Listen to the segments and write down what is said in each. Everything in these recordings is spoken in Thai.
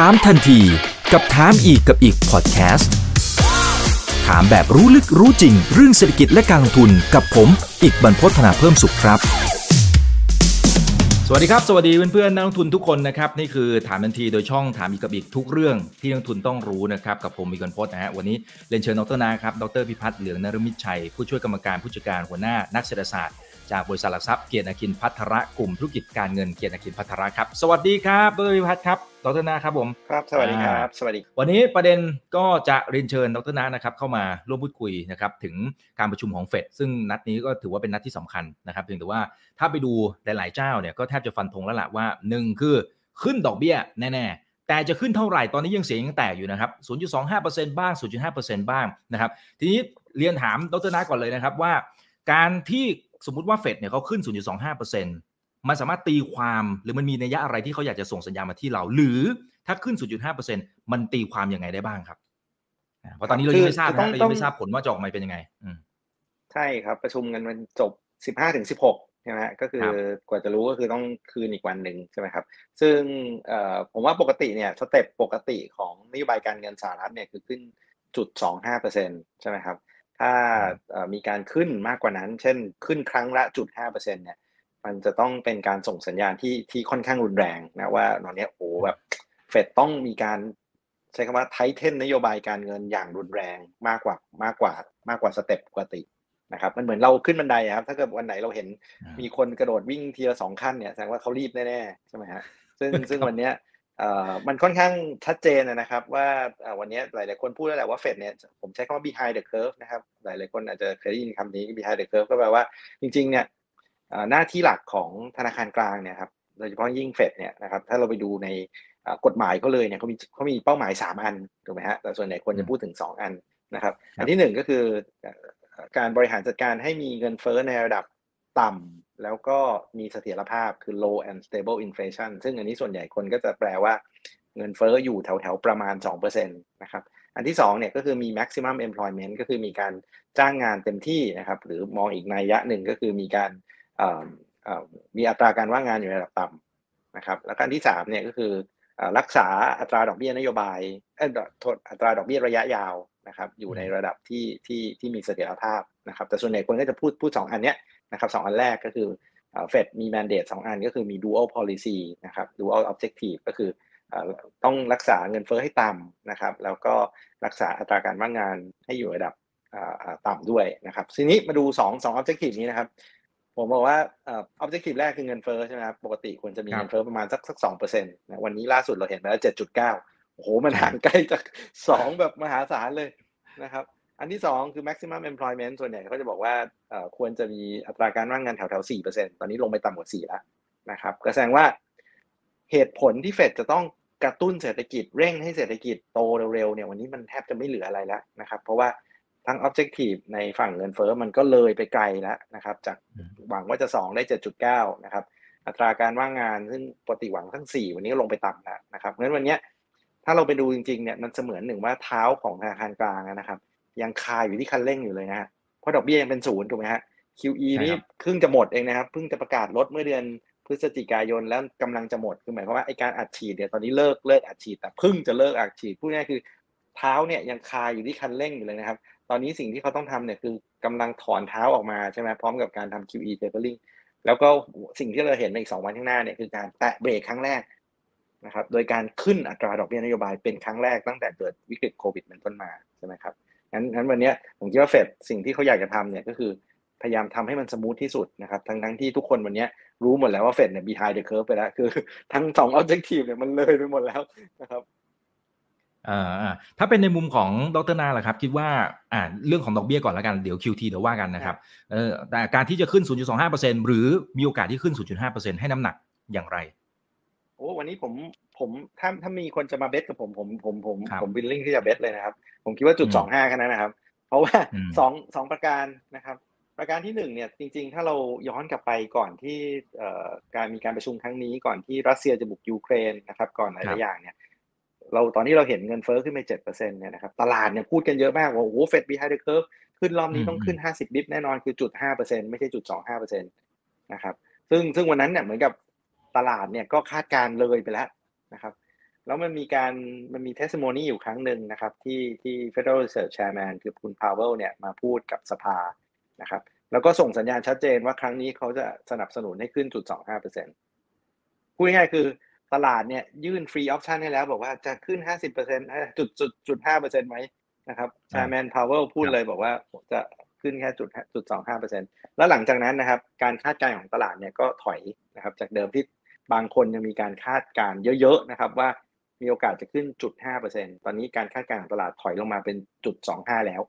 ถามทันทีกับถามอีกกับอีกพอดแคสต์ถามแบบรู้ลึกรู้จริง เรื่องเศรษฐกิจและการลงทุนกับผม อีกบรรพฒนาเพิ่มสุขครับ สวัสดีครับ สวัสดีเพื่อนๆนักลงทุนทุกคนนะครับ นี่คือถามทันทีโดยช่องถามอีกกับอีกทุกเรื่องที่นักลงทุนต้องรู้นะครับกับผมอีกบรรพฒนะฮะวันนี้เรียนเชิญดรนาครับดรพิพัฒน์เหลืองนรมิตชัยผู้ช่วยกรรมการผู้จัดการหัวหน้านักเศรษฐศาสตร์ จากบริษัทหลักทรัพย์เกียรตินาคินพัทระกลุ่มธุรกิจการเงินเกียรตินาคินพัทระครับ สวัสดีครับดรพิพัฒน์ครับดรนาครับผมครับ สวัสดีครับสวัสดี วันนี้ประเด็นก็จะเรียนเชิญดรนานะครับเข้ามาร่วมพูดคุยนะครับถึงการประชุมของเฟดซึ่งนัดนี้ก็ถือว่าเป็นนัดที่สำคัญนะครับเพียงแต่ว่าถ้าไปดูหลาย ๆ เจ้าเนี่ยก็แทบจะฟันธงแล้วล่ะว่าหนึ่งคือขึ้นดอกเบี้ยแน่ๆแต่จะขึ้นเท่าไหร่ตอนนี้ยังเสียงยังแตกอยู่นะครับ 0.25%บ้าง 0.5%บ้างนะครับ ทีนี้เรียนถามดรนาก่อนเลยนะครับว่า การที่ สมมุติว่าเฟดเนี่ยเขาขึ้น 0.25%มันสามารถตีความหรือมันมีนัยยะอะไรที่เขาอยากจะส่งสัญญาณมาที่เรา หรือถ้าขึ้น 0.5%มันตีความยังไงได้บ้างครับอ่าเพราะตอนนี้เรายังไม่ทราบคือต้นะองเรายังไม่ทราบผลว่าจะออกมาเป็นยังไงอืมใช่ครับ ประชุมกันมันจบ 15ถึง16ใช่ไหมฮะก็คือครับกว่าจะรู้ก็คือต้องคืนอีกวันหนึ่งใช่ไหมครับ ซึ่งเอ่อผมว่าปกติเนี่ยสเต็ปปกติของนโยบายการเงินสหรัฐเนี่ยคือขึ้นจุด25เปอร์เซ็นใช่ไหมครับ ถ้าเอ่อมีการขึ้นมากกว่านั้น เช่น ขึ้นครั้งละจุด5เปอร์เซ็นเนี่ย มันจะต้องเป็นการส่งสัญญาณที่ที่ค่อนข้างรุนแรงนะว่าตอนเนี้ยโอ้แบบเฟดต้องมีการใช้คำว่า tighten นโยบายการเงินอย่างรุนแรงมากกว่ามากกว่ามากกว่า step ปกตินะครับมันเหมือนเราขึ้นบันไดอะครับถ้าเกิดวันไหนเราเห็นอ่ามีมีคนกระโดดวิ่งทีละสองขั้นเนี่ยแสดงว่าเขารีบแน่ๆใช่ไหมฮะซึ่งซึ่งวันเนี้ยเอ่อ มันค่อนข้างชัดเจนนะครับ ว่าวันนี้หลาย ๆ คนพูดแล้วแหละว่าเฟดเนี่ยผมใช้คำว่า behind the curve นะครับ หลาย ๆ คนอาจจะเคยได้ยินคำนี้ behind the curve ก็แปลว่าจริง ๆ เนี่ยหน้าที่หลักของธนาคารกลางเนี่ยครับโดยเฉพาะยิ่งเฟดเนี่ยนะครับถ้าเราไปดูในกฎหมายเขาเลยเนี่ยเขามีเขามีเป้าหมาย 3 อันถูกไหมฮะแต่ส่วนใหญ่ควรจะพูดถึง 2 อันนะครับ อันที่หนึ่งก็คือเอ่อการบริหารจัดการให้มีเงินเฟ้อในระดับต่ำ แล้วก็มีเสถียรภาพคือ low and stable inflation ซึ่งอันนี้ส่วนใหญ่คนก็จะแปลว่าเงินเฟ้ออยู่แถวๆประมาณ 2%นะครับ อันที่สองเนี่ยก็คือมี maximum employment ก็คือมีการจ้างงานเต็มที่นะครับ หรือมองอีกนัยยะหนึ่งก็คือมีการมีอัตราการว่างงานอยู่ในระดับต่ำนะครับ แล้วก็อันที่สามเนี่ยก็คือรักษาอัตราดอกเบี้ยนโยบายเอ่อโทษอัตราดอกเบี้ยระยะยาวนะครับ อยู่ในระดับที่ที่ที่มีเสถียรภาพนะครับ แต่ส่วนใหญ่คนก็จะพูดพูดสองอันเนี้ย นะครับสองอันแรกก็คือเฟดมี mandate สองอันก็คือมี dual policy นะครับ dual objective ก็คือเอ่อต้องรักษาเงินเฟ้อให้ต่ำนะครับ แล้วก็รักษาอัตราการว่างงานให้อยู่ระดับอ่าอ่าต่ำด้วยนะครับทีนี้มาดู2 2 objective นี้นะครับ ผมบอกว่าเอ่อ objective แรกคือเงินเฟ้อใช่ไหมครับปกติควรจะมีครับเงินเฟ้อประมาณสักสักสองเปอร์เซ็นต์นะวันนี้ล่าสุดเราเห็นไปแล้วเจ็ดจุดเก้าโอ้โหมันห่างไกลจากสองแบบมหาศาลเลยนะครับ อันที่สองคือ maximum employment ส่วนใหญ่เขาจะบอกว่าเอ่อควรจะมีอัตราการว่างงานแถวๆสี่เปอร์เซ็นตอนนี้ลงไปต่ำกว่าสี่แล้วนะครับก็แสดงว่าเหตุผลที่เฟดจะต้องกระตุ้นเศรษฐกิจเร่งให้เศรษฐกิจโตเร็วๆเนี่ยวันนี้มันแทบจะไม่เหลืออะไรแล้วนะครับ เพราะว่าทั้ง objective ในฝั่งเงินเฟ้อมันก็เลยไปไกลแล้วนะครับ จากอืมหวังว่าจะสองได้เจ็ดจุดเก้านะครับ อัตราการว่างงานซึ่งปกติหวังทั้งสี่วันนี้ก็ลงไปต่ำแล้วนะครับเพราะฉะนั้นวันเนี้ยถ้าเราไปดูจริงๆเนี่ยมันเสมือนหนึ่งว่าเท้าของธนาคารกลางนะครับ ยังคาอยู่ที่คันเร่งอยู่เลยนะฮะเพราะดอกเบี้ยยังเป็นศูนย์ถูกไหมฮะ QE ใช่ครับนี่เพิ่งจะหมดเองนะครับเพิ่งจะประกาศลดเมื่อเดือนพฤศจิกายนแล้วกำลังจะหมดคือหมายความว่าไอการอัดฉีดเนี่ยตอนนี้เลิกเลิกอัดฉีดแต่เพิ่งจะเลิกอัดฉีดพูดง่ายๆคือเท้าเนี่ยยังคาอยู่ที่คันเร่งอยู่เลยนะครับ ตอนนี้สิ่งที่เขาต้องทำเนี่ยคือกำลังถอนเท้าออกมาใช่ไหมพร้อมกับการทำ QE tapering แล้วก็สิ่งที่เราเห็นในอีกสองวันข้างหน้าเนี่ยคือการแตะเบรกครั้งแรกนะครับ โดยการขึ้นอัตราดอกเบี้ยนโยบายเป็นครั้งแรกตั้งแต่เกิดวิกฤตโควิดเป็นต้นมาใช่ไหมครับ งั้นงั้นวันเนี้ยผมคิดว่าเฟดสิ่งที่เขาอยากจะทำเนี่ยก็คือพยายามทำให้มันสมูทที่สุดนะครับทั้งทั้งที่ทุกคนวันเนี้ยรู้หมดแล้วว่าเฟดเนี่ย behind the curve ไปแล้ว คือทั้งสอง objective เนี่ยมันเลยไปหมดแล้วนะครับอ่าอ่าถ้าเป็นในมุมของดรนาล่ะครับ คิดว่าอ่าเรื่องของดอกเบี้ยก่อนแล้วกันเดี๋ยว QT เดี๋ยวว่ากันนะครับเออแต่การที่จะขึ้น 0.25%หรือมีโอกาสที่ขึ้น 0.5%ให้น้ำหนักอย่างไร โอ้วันนี้ผม ผมถ้าถ้ามีคนจะมา bet กับผมผมผมผมครับผม willing ที่จะ bet เลยนะครับ ผมคิดว่าจุดอืมสองห้าแค่นั้นนะครับ เพราะว่าอืมสองสองประการนะครับ ประการที่หนึ่งเนี่ยจริง ๆ ถ้าเราย้อนกลับไปก่อนที่เอ่อการมีการประชุมครั้งนี้ก่อนที่รัสเซียจะบุกยูเครนนะครับ ก่อนหลายๆอย่างเนี่ยเราตอนที่เราเห็นเงินเฟ้อขึ้นไปเจ็ดเปอร์เซ็นต์เนี่ยนะครับตลาดเนี่ยพูดกันเยอะมากว่าโอ้โหเฟด behind the curve ขึ้นรอบนี้ต้องขึ้นห้าสิบ bip แน่นอนคือจุดห้าเปอร์เซ็นต์ไม่ใช่จุดสองห้าเปอร์เซ็นต์นะครับซึ่งซึ่งวันนั้นเนี่ยเหมือนกับตลาดเนี่ยก็คาดการณ์เลยไปแล้ว นะครับ แล้วมันมีการมันมีเทส i m o นีอยู่ครั้งหนึ่งนะครับ ที่ที่ Federal Reserve Chairman คือคุณพาวเวลเนี่ยมาพูดกับสภานะครับ แล้วก็ส่งสัญญาณชัดเจนว่าครั้งนี้เขาจะสนับสนุนให้ขึ้นจุดสองห้าเปอร์เซ็นพูดง่ายๆคือตลาดเนี่ยยื่น free option ให้แล้วบอกว่าจะขึ้นห้าสิบเปอร์เซ็นต์จุดจุดจุดห้าเปอร์เซ็นต์ไหมนะครับ Chairman Powell พูดเลยบอกว่าจะขึ้นแค่จุดจุดสองห้าเปอร์เซ็นต์แล้วหลังจากนั้นนะครับ การคาดการณ์ของตลาดเนี่ยก็ถอยนะครับ จากเดิมที่ บางคนยังมีการคาดการณ์เยอะๆนะครับว่ามีโอกาสจะขึ้นจุดห้าเปอร์เซ็นตอนนี้การคาดการณ์ของตลาดถอยลงมาเป็นจุดสองห้าแล้ว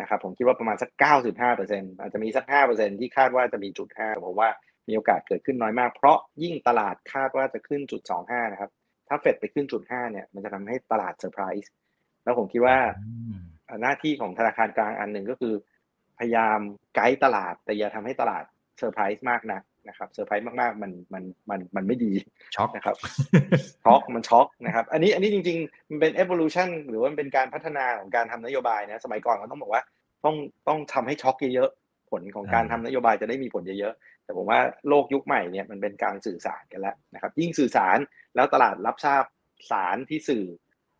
นะครับผมคิดว่าประมาณสักเก้าสิบห้าเปอร์เซ็นต์อาจจะมีสักห้าเปอร์เซ็นที่คาดว่าจะมีจุดห้าผมว่ามีโอกาสเกิดขึ้นน้อยมาก เพราะยิ่งตลาดคาดว่าจะขึ้นจุดสองห้านะครับถ้าเฟดไปขึ้นจุดห้าเนี่ยมันจะทำให้ตลาดเซอร์ไพรส์แล้วผมคิดว่าหน้าที่ของธนาคารกลางอันหนึ่งก็คือ พยายามไกด์ตลาด แต่อย่าทำให้ตลาดเซอร์ไพรส์มากนะ นะครับเซอร์ไพรส์มากๆมันมันมันมันไม่ดีช็อกนะครับช็อกมันช็อกนะครับ อันนี้อันนี้จริงๆมันเป็น evolution หรือว่ามันเป็นการพัฒนาของการทำนโยบายนะสมัยก่อนเราต้องบอกว่าต้องต้องทำให้ช็อกเยอะๆผลของการทำนโยบายจะได้มีผลเยอะๆแต่ผมว่าโลกยุคใหม่เนี่ยมันเป็นการสื่อสารกันแล้วนะครับยิ่งสื่อสารแล้วตลาดรับทราบสารที่สื่อ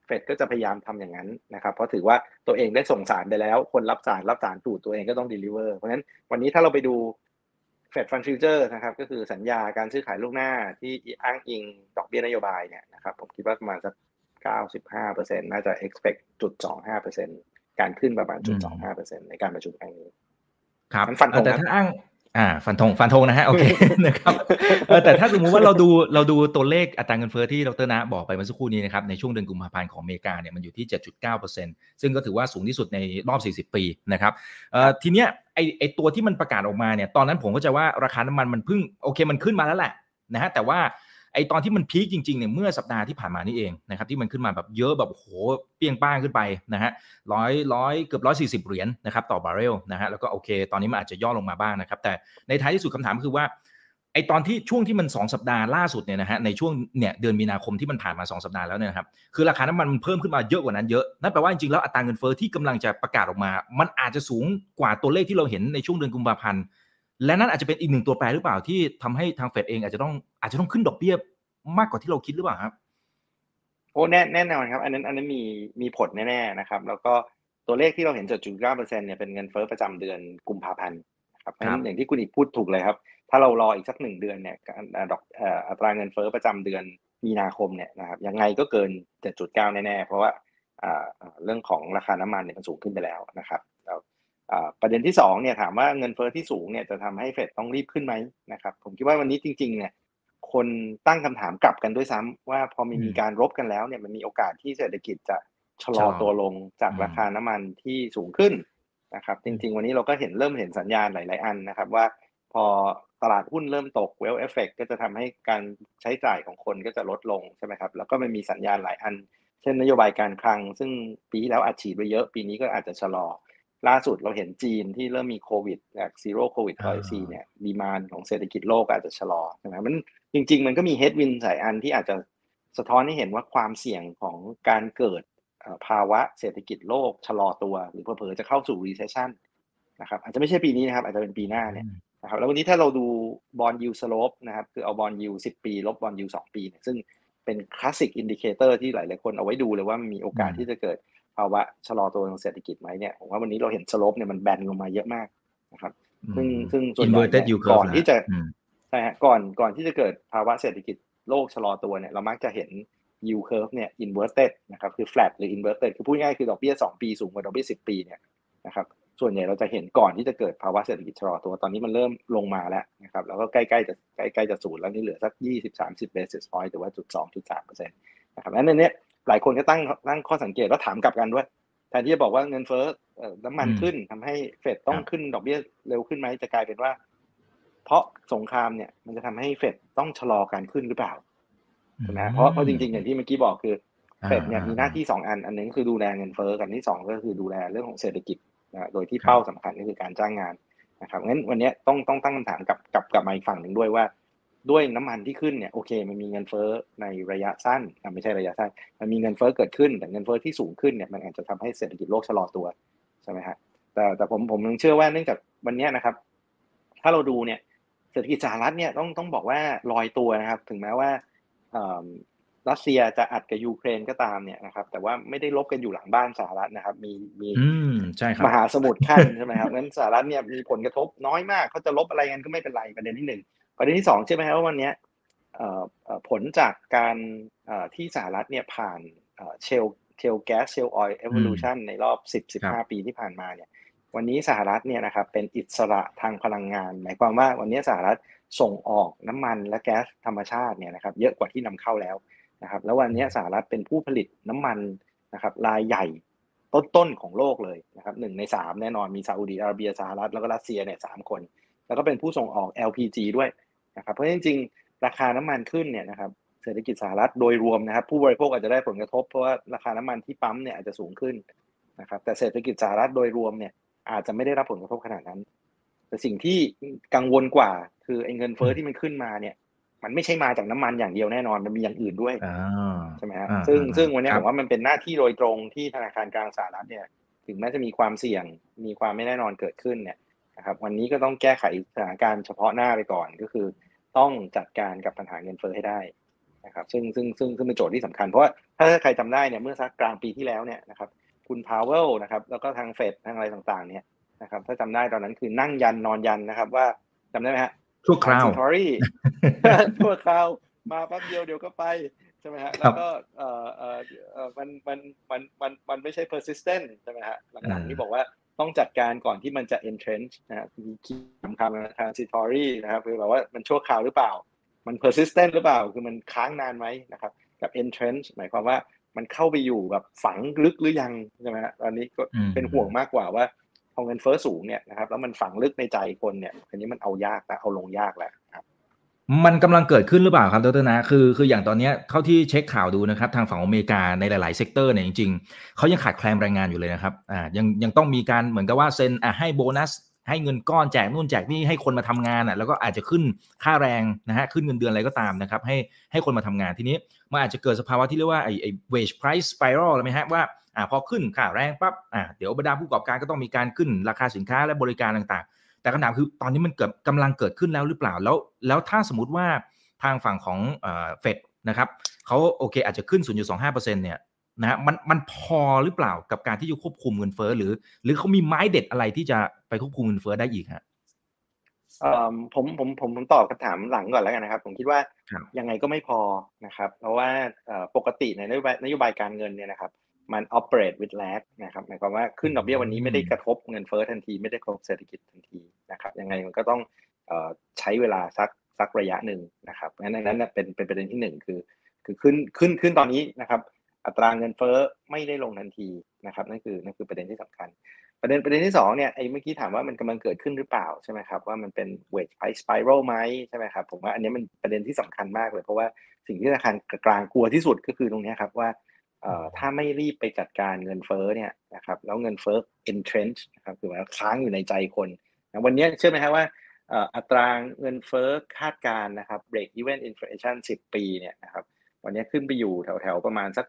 เฟดก็จะพยายามทำอย่างนั้นนะครับ เพราะถือว่าตัวเองได้ส่งสารไปแล้ว คนรับสารรับสารถูกตัวเองก็ต้อง deliver เพราะฉะนั้นวันนี้ถ้าเราไปดู Fed Funds Futures นะครับก็คือสัญญาการซื้อขายล่วงหน้าที่อ้างอิงดอกเบี้ยนโยบายเนี่ยนะครับผมคิดว่าประมาณสัก 95%น่าจะ expect จุด25%การขึ้นประมาณจุด25%ในการประชุมครั้งนี้ครับฟันธงแต่ถ้าอ้าง อ่าฟันธงฟันธงนะฮะโอเคนะครับเออแต่ถ้าสมมุติว่าเราดูเราดูตัวเลขอัตราเงินเฟ้อที่ดรนะบอกไปเมื่อสักครู่นี้นะครับในช่วงเดือนกุมภาพันธ์ของอเมริกาเนี่ยมันอยู่ที่ 7.9%ซึ่งก็ถือว่าสูงที่สุดในรอบ 40 ปีนะครับเอ่อทีเนี้ยไอไอตัวที่มันประกาศออกมาเนี่ยตอนนั้นผมก็จะว่าราคาน้ำมันมันเพิ่งโอเคมันขึ้นมาแล้วแหละนะฮะแต่ว่า ไอตอนที่มันพีคจริงๆเนี่ยเมื่อสัปดาห์ที่ผ่านมานี่เองนะครับที่มันขึ้นมาแบบเยอะแบบโหเปี้ยงป้างขึ้นไปนะฮะร้อยร้อยเกือบร้อยสี่สิบเหรียญนะครับต่อบาร์เรลนะฮะแล้วก็โอเค ตอนนี้มันอาจจะย่อลงมาบ้างนะครับแต่ในท้ายที่สุดคำถามคือว่าไอตอนที่ช่วงที่มัน 2 สัปดาห์ล่าสุดเนี่ยนะฮะในช่วงเนี่ยเดือนมีนาคมที่มันผ่านมา 2 สัปดาห์แล้วเนี่ยครับคือราคาน้ำมันมันเพิ่มขึ้นมาเยอะกว่านั้นเยอะนั่นแปลว่าจริงๆแล้วอัตราเงินเฟ้อที่กำลังจะประกาศออกมา มันอาจจะสูงกว่าตัวเลขที่เราเห็นในช่วงเดือนกุมภาพันธ์ และนั่นอาจจะเป็นอีกหนึ่งตัวแปรหรือเปล่าที่ทำให้ทางเฟดเองอาจจะต้องอาจจะต้องขึ้นดอกเบี้ยมากกว่าที่เราคิดหรือเปล่าครับโอ้แน่แน่นอนครับ อันนั้นอันนั้นมีมีผลแน่ๆนะครับ แล้วก็ตัวเลขที่เราเห็น7.9%เนี่ยเป็นเงินเฟ้อประจำเดือนกุมภาพันธ์ครับเพราะฉะนั้นอย่างที่คุณอีกพูดถูกเลยครับ ถ้าเรารออีกสักหนึ่งเดือนเนี่ยดอกอัตราเงินเฟ้อประจำเดือนมีนาคมเนี่ยนะครับยังไงก็เกิน 7.9 แน่ๆ เพราะว่าเรื่องของราคาน้ำมันเนี่ยมันสูงขึ้นไปแล้วนะครับ ประเด็นที่2เนี่ยถามว่าเงินเฟ้อที่สูงเนี่ยจะทำให้เฟดต้องรีบขึ้นไหมนะครับผมคิดว่าวันนี้จริง ๆ เนี่ยคนตั้งคำถามกลับกันด้วยซ้ำว่าพอมีมีการรบกันแล้วเนี่ยมันมีโอกาสที่เศรษฐกิจจะชะลอตัวลงจากราคาน้ำมันที่สูงขึ้นนะครับจริง ๆ วันนี้เราก็เห็นเริ่มเห็นสัญญาณหลาย ๆ อันนะครับว่าพอตลาดหุ้นเริ่มตก wealth effect ก็จะทำให้การใช้จ่ายของคนก็จะลดลงใช่ไหมครับแล้วก็มันมีสัญญาณหลายอัน เช่นนโยบายการคลัง ซึ่งปีที่แล้วอัดฉีดไปเยอะ ปีนี้ก็อาจจะชะลอ ล่าสุดเราเห็นจีนที่เริ่มมีโควิดจาก zero COVID policy เนี่ย demand ของเศรษฐกิจโลกอาจจะชะลอใช่ไหมมันจริง ๆ มันก็มี headwind หลายอันที่อาจจะสะท้อนให้เห็นว่าความเสี่ยงของการเกิดภาวะเศรษฐกิจโลกชะลอตัว หรือเผลอๆจะเข้าสู่ recession นะครับอาจจะไม่ใช่ปีนี้นะครับ อาจจะเป็นปีหน้าเนี่ยนะครับแล้ววันนี้ถ้าเราดู bond yield slope นะครับคือเอา bond yield สิบปี ลบ bond yield สองปีเนี่ยซึ่งเป็น classic indicator ที่หลายๆคนเอาไว้ดูเลยว่ามีโอกาสที่จะเกิดภาวะชะลอตัวทางเศรษฐกิจไหมเนี่ยผมว่าวันนี้เราเห็น slope เนี่ยมันแบนลงมาเยอะมากนะครับ ซึ่งซึ่งส่วนใหญ่ก่อนที่จะใช่ฮะก่อนก่อนที่จะเกิดภาวะเศรษฐกิจโลกชะลอตัวเนี่ยเรามักจะเห็น yield curve เนี่ย inverted นะครับคือ flat หรือ inverted คือพูดง่ายคือดอกเบี้ย2ปีสูงกว่าดอกเบี้ย10 ปีเนี่ยนะครับส่วนใหญ่เราจะเห็นก่อนที่จะเกิดภาวะเศรษฐกิจชะลอตัวตอนนี้มันเริ่มลงมาแล้วนะครับแล้วก็ใกล้ๆจะใกล้ๆจะศูนย์แล้วนี่เหลือสัก 20-30 basis point หรือว่าจุด2จุด3เปอร์เซ็นต์นะครับนั้นในนี้ หลายคนก็ตั้งตั้งข้อสังเกตแล้วถามกลับกันด้วยแทนที่จะบอกว่าเงินเฟ้อน้ำมันขึ้นทำให้เฟดต้องขึ้นดอกเบี้ยเร็วขึ้นไหมจะกลายเป็นว่า เพราะสงครามเนี่ย มันจะทำให้เฟดต้องชะลอการขึ้นหรือเปล่าใช่ไหมเพราะเพราะจริงๆอย่างที่เมื่อกี้บอกคือเฟดเนี่ยมีหน้าที่สองอันอันนึงคือดูแลเงินเฟ้อกันที่สองก็คือดูแลเรื่องของเศรษฐกิจนะโดยที่เป้าสำคัญก็คือการจ้างงานนะครับงั้นวันนี้ต้องต้องตั้งคำถามกับกับกับมาอีกฝั่งหนึ่งด้วยว่า ด้วยน้ำมันที่ขึ้นเนี่ยโอเคมันมีเงินเฟ้อในระยะสั้นไม่ใช่ระยะสั้น มันมีเงินเฟ้อเกิดขึ้น แต่เงินเฟ้อที่สูงขึ้นเนี่ยมันอาจจะทำให้เศรษฐกิจโลกชะลอตัวใช่ไหมฮะแต่แต่ผมผมยังเชื่อว่าเนื่องจากวันนี้นะครับ ถ้าเราดูเนี่ยเศรษฐกิจสหรัฐเนี่ยต้องต้องบอกว่าลอยตัวนะครับ ถึงแม้ว่ารัสเซียจะอัดกับยูเครนก็ตามเนี่ยนะครับ แต่ว่าไม่ได้ลบกันอยู่หลังบ้านสหรัฐนะครับ มีมีอืมใช่ครับมหาสมุทรขั้นใช่ไหมครับงั้นสหรัฐเนี่ยมีผลกระทบน้อยมากเขาจะลบอะไรกันก็ไม่เป็นไรประเด็นที่หนึ่ง ประเด็นที่สองใช่ไหมครับว่าวันเนี้ยเอ่อเอ่อผลจากการเอ่อที่สหรัฐเนี่ยผ่านshale shale gas shale oil revolution ในรอบ 10 15 ปีที่ผ่านมาเนี่ยวันนี้สหรัฐเนี่ยนะครับเป็นอิสระทางพลังงาน หมายความว่าวันนี้สหรัฐส่งออกน้ำมันและแก๊สธรรมชาติเนี่ยนะครับเยอะกว่าที่นำเข้าแล้วนะครับแล้ววันนี้สหรัฐเป็นผู้ผลิตน้ำมันนะครับรายใหญ่ต้นๆของโลกเลยนะครับหนึ่งในสามแน่นอนมีซาอุดีอาระเบียสหรัฐแล้วก็รัสเซียเนี่ยสามคน แล้วก็เป็นผู้ส่งออก LPG ด้วย นะครับเพราะฉะนั้นจริงๆราคาน้ำมันขึ้นเนี่ยนะครับเศรษฐกิจสหรัฐโดยรวมนะครับ ผู้บริโภคอาจจะได้ผลกระทบเพราะว่าราคาน้ำมันที่ปั๊มเนี่ยอาจจะสูงขึ้นนะครับแต่เศรษฐกิจสหรัฐโดยรวมเนี่ยอาจจะไม่ได้รับผลกระทบขนาดนั้น แต่สิ่งที่กังวลกว่า คือไอ้เงินเฟ้อที่มันขึ้นมาเนี่ย มันไม่ใช่มาจากน้ำมันอย่างเดียวแน่นอนมันมีอย่างอื่นด้วยอ่าใช่ไหมฮะอ่าซึ่งอ่าซึ่งวันนี้ครัผบมว่ามันเป็นหน้าที่โดยตรงที่ธนาคารกลางสหรัฐเนี่ย ถึงแม้จะมีความเสี่ยงมีความไม่แน่นอนเกิดขึ้นเนี่ย นะครับวันนี้ก็ต้องแก้ไขสถานการณ์เฉพาะหน้าไปก่อนก็คือ ต้องจัดการกับปัญหาเงินเฟ้อให้ได้นะครับซึ่งซึ่งซึ่งซึ่งเป็นโจทย์ที่สำคัญ เพราะว่าถ้าใครจำได้เนี่ยเมื่อสักกลางปีที่แล้วเนี่ยนะครับคุณพาวเวลนะครับแล้วก็ทางเฟดทางอะไรต่างๆเนี่ยนะครับถ้าจำได้ตอนนั้นคือนั่งยันนอนยันนะครับว่าจำได้ไหมฮะชั่วคราวทอรี่ชั่วคราวมาแป๊บเดียวเดี๋ยวก็ไปใช่ไหมฮะครัแล้บวก็เอ่อเอ่อเอ่อมันมันมันมันมันไม่ใช่ persistent ใช่ไหมฮะหลังอ่าๆที่บอกว่า ต้องจัดการก่อนที่มันจะ entrench นะฮะมี key สำคัญนะ transitory นะครับคือแบบว่ามันชั่วคราวหรือเปล่า มัน persistent หรือเปล่า คือมันค้างนานไหมนะครับกับ entrench หมายความว่ามันเข้าไปอยู่แบบฝังลึกหรือยังใช่ไหมฮะตอนนี้ก็อืมเป็นห่วงมากกว่าว่าพอเงินเฟ้อสูงเนี่ยนะครับแล้วมันฝังลึกในใจคนเนี่ยอันนี้มันเอายากแล้วเอาลงยากแล้วครับ มันกำลังเกิดขึ้นหรือเปล่าครับดรนะ คือคืออย่างตอนนี้เท่าที่เช็คข่าวดูนะครับ ทางฝั่งอเมริกาในหลาย ๆ sector เนี่ยจริง ๆเขายังขาดแคลนแรงงานอยู่เลยนะครับอ่ายังยังต้องมีการเหมือนกับว่าเซ็นอะให้โบนัส ให้เงินก้อนแจกนู่นแจกนี่ให้คนมาทำงานอะแล้วก็อาจจะขึ้นค่าแรงนะฮะขึ้นเงินเดือนอะไรก็ตามนะครับให้ให้คนมาทำงานทีนี้มันอาจจะเกิดสภาวะที่เรียกว่าไอ้ไอ้ wage price spiral อะไรไหมฮะว่าอ่าพอขึ้นค่าแรงปั๊บอ่าเดี๋ยวบรรดาผู้ประกอบการก็ต้องมีการขึ้นราคาสินค้าและบริการต่างๆ แต่คำถามคือตอนนี้มันเกิดกำลังเกิดขึ้นแล้วหรือเปล่าแล้ว แล้วถ้าสมมติว่าทางฝั่งของเฟดนะครับเขาโอเคอาจจะขึ้น 0.25%เนี่ยนะฮะมันมันพอหรือเปล่ากับการที่จะควบคุมเงินเฟ้อหรือ หรือเขามีไม้เด็ดอะไรที่จะไปควบคุมเงินเฟ้อได้อีกฮะเอ่อผมผมผมผมตอบคำถามหลังก่อนแล้วกันนะครับ ผมคิดว่าครับยังไงก็ไม่พอนะครับ เพราะว่าเอ่อปกติในนโยบายนโยบายการเงินเนี่ยนะครับ มัน operate with lag นะครับหมายความว่าขึ้นดอกเบี้ยวันนี้ไม่ได้กระทบเงินเฟ้อทันทีไม่ได้กระทบเศรษฐกิจทันทีนะครับยังไงมันก็ต้องออใช้เวลาสักสักระยะหนึ่งนะครับงั้นนั้นเป็นเป็นประเด็นที่หนึ่งคือ คือขึ้นขึ้นขึ้นตอนนี้นะครับ อัตราเงินเฟ้อไม่ได้ลงทันทีนะครับนั่นคือนั่นคือประเด็นที่สำคัญ ประเด็นประเด็นที่สองเนี่ยไอ้เมื่อกี้ถามว่ามันกำลังเกิดขึ้นหรือเปล่าใช่ไหมครับว่ามันเป็น wage price spiral ไหมใช่ไหมครับผมว่าอันนี้มันประเด็นที่สำคัญมากเลย เพราะว่าสิ่งที่ธนาคารกลางกลัวที่สุดก็คือตรงนี้ครับว่า ถ้าไม่รีบไปจัดการเงินเฟ้อเนี่ยนะครับแล้วเงินเฟ้อ entrench นะครับคือว่าค้างอยู่ในใจคนนะวันนี้เชื่อไหมครับว่าเอ่ออัตราเงินเฟ้อคาดการณ์นะครับ break even inflation 10 ปีเนี่ยนะครับวันนี้ขึ้นไปอยู่แถวๆประมาณสัก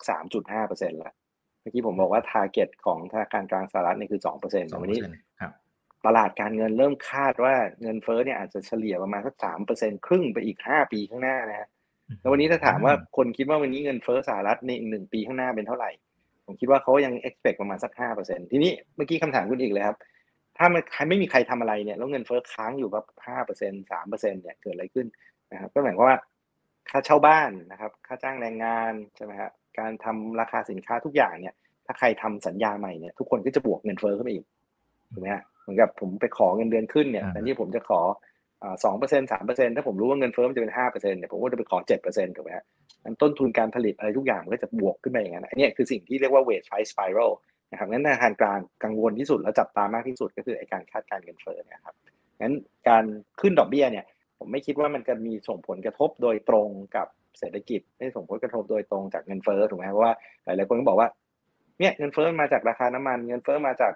3.5%แล้วเมื่อกี้ผมบอกว่า target ของธนาคารกลางสหรัฐนี่คือ2%แต่วันนี้ครับตลาดการเงินเริ่มคาดว่าเงินเฟ้อเนี่ยอาจจะเฉลี่ยประมาณสัก3%ครึ่งไปอีก 5 ปีข้างหน้านะฮะ แล้ววันนี้ถ้าถามว่าคนคิดว่าวันนี้เงินเฟ้อสหรัฐในอีกหนึ่งปีข้างหน้าเป็นเท่าไหร่ ผมคิดว่าเขายัง expect ประมาณสัก5%ทีนี้เมื่อกี้คำถามคุณอีกเลยครับ ถ้ามันใครไม่มีใครทำอะไรเนี่ยแล้วเงินเฟ้อค้างอยู่แบบ5% 3%เนี่ยเกิดอะไรขึ้นนะครับก็หมายความว่าค่าเช่าบ้านนะครับค่าจ้างแรงงานใช่ไหมครับการทำราคาสินค้าทุกอย่างเนี่ย ถ้าใครทำสัญญาใหม่เนี่ยทุกคนก็จะบวกเงินเฟ้อขึ้นมาอีกถูกไหมฮะเหมือนกับผมไปขอเงินเดือนขึ้นเนี่ยอ่าแต่นี่ผมจะขอ สองเปอร์เซ็นสามเปอร์เซ็นถ้าผมรู้ว่าเงินเฟ้อมันจะเป็นห้าเปอร์เซ็นเนี่ยผมก็จะไปขอเจ็ดเปอร์เซ็นถูกไหมฮะงั้นต้นทุนการผลิตอะไรทุกอย่างมันก็จะบวกขึ้นไปอย่างนั้นอันนี้คือสิ่งที่เรียกว่า wage price spiral นะครับงั้นธนาคารกลางกังวลที่สุดและจับตามากที่สุดก็คือไอการคาดการณ์เงินเฟ้อเนี่ยครับงั้นการขึ้นดอกเบี้ยเนี่ย ผมไม่คิดว่ามันจะมีส่งผลกระทบโดยตรงกับเศรษฐกิจไม่ได้ส่งผลกระทบโดยตรงจากเงินเฟ้อถูกไหมเพราะว่าหลายๆคนก็บอกว่าเนี่ยเงินเฟ้อมาจากราคาน้ำมัน เงินเฟ้อมาจาก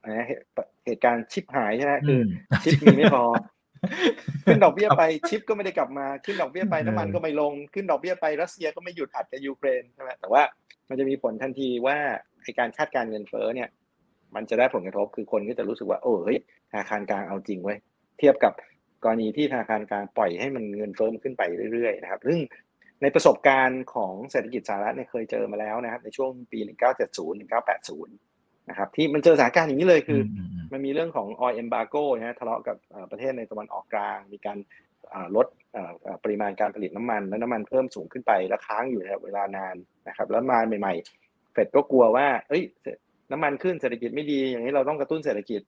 อะไรนะเหตุเหตุการณ์ชิปหายใช่ไหมคือมชิปมีไม่พอ ขึ้นดอกเบี้ยไปชิปก็ไม่ได้กลับมาขึ้นดอกเบี้ยไปเออน้ำมันก็ไม่ลงขึ้นดอกเบี้ยไปรัสเซียก็ไม่หยุดอัดกับยูเครนใช่ไหมแต่ว่ามันจะมีผลทันทีว่าไอการคาดการณ์เงินเฟ้อเนี่ย มันจะได้ผลกระทบคือคนก็จะรู้สึกว่า โอ้เฮ้ยธนาคารกลางเอาจริงไว้ยเทียบกับกรณีที่ธนาคารกลางปล่อยให้มันเงินเฟ้อมันขึ้นไปเรื่อยๆนะครับซึ่งในประสบการณ์ของเศรษฐกิจสหรัฐเนี่ยเคยเจอมาแล้วนะครับ ในช่วงปี 1970 1980 นะครับ ที่มันเจอสถานการณ์อย่างนี้เลยคืออ มันมีเรื่องของ oil embargo นะฮะทะเลาะกับประเทศในตะวันออกกลาง มีการลดปริมาณการผลิตน้ำมัน และน้ำมันเพิ่มสูงขึ้นไปแล้วค้างอยู่ในเวลานานนะครับ แล้วมาใหม่ๆเฟดก็กลัวว่า เอ้ย น้ำมันขึ้นเศรษฐกิจไม่ดี อย่างนี้เราต้องกระตุ้นเศรษฐกิจ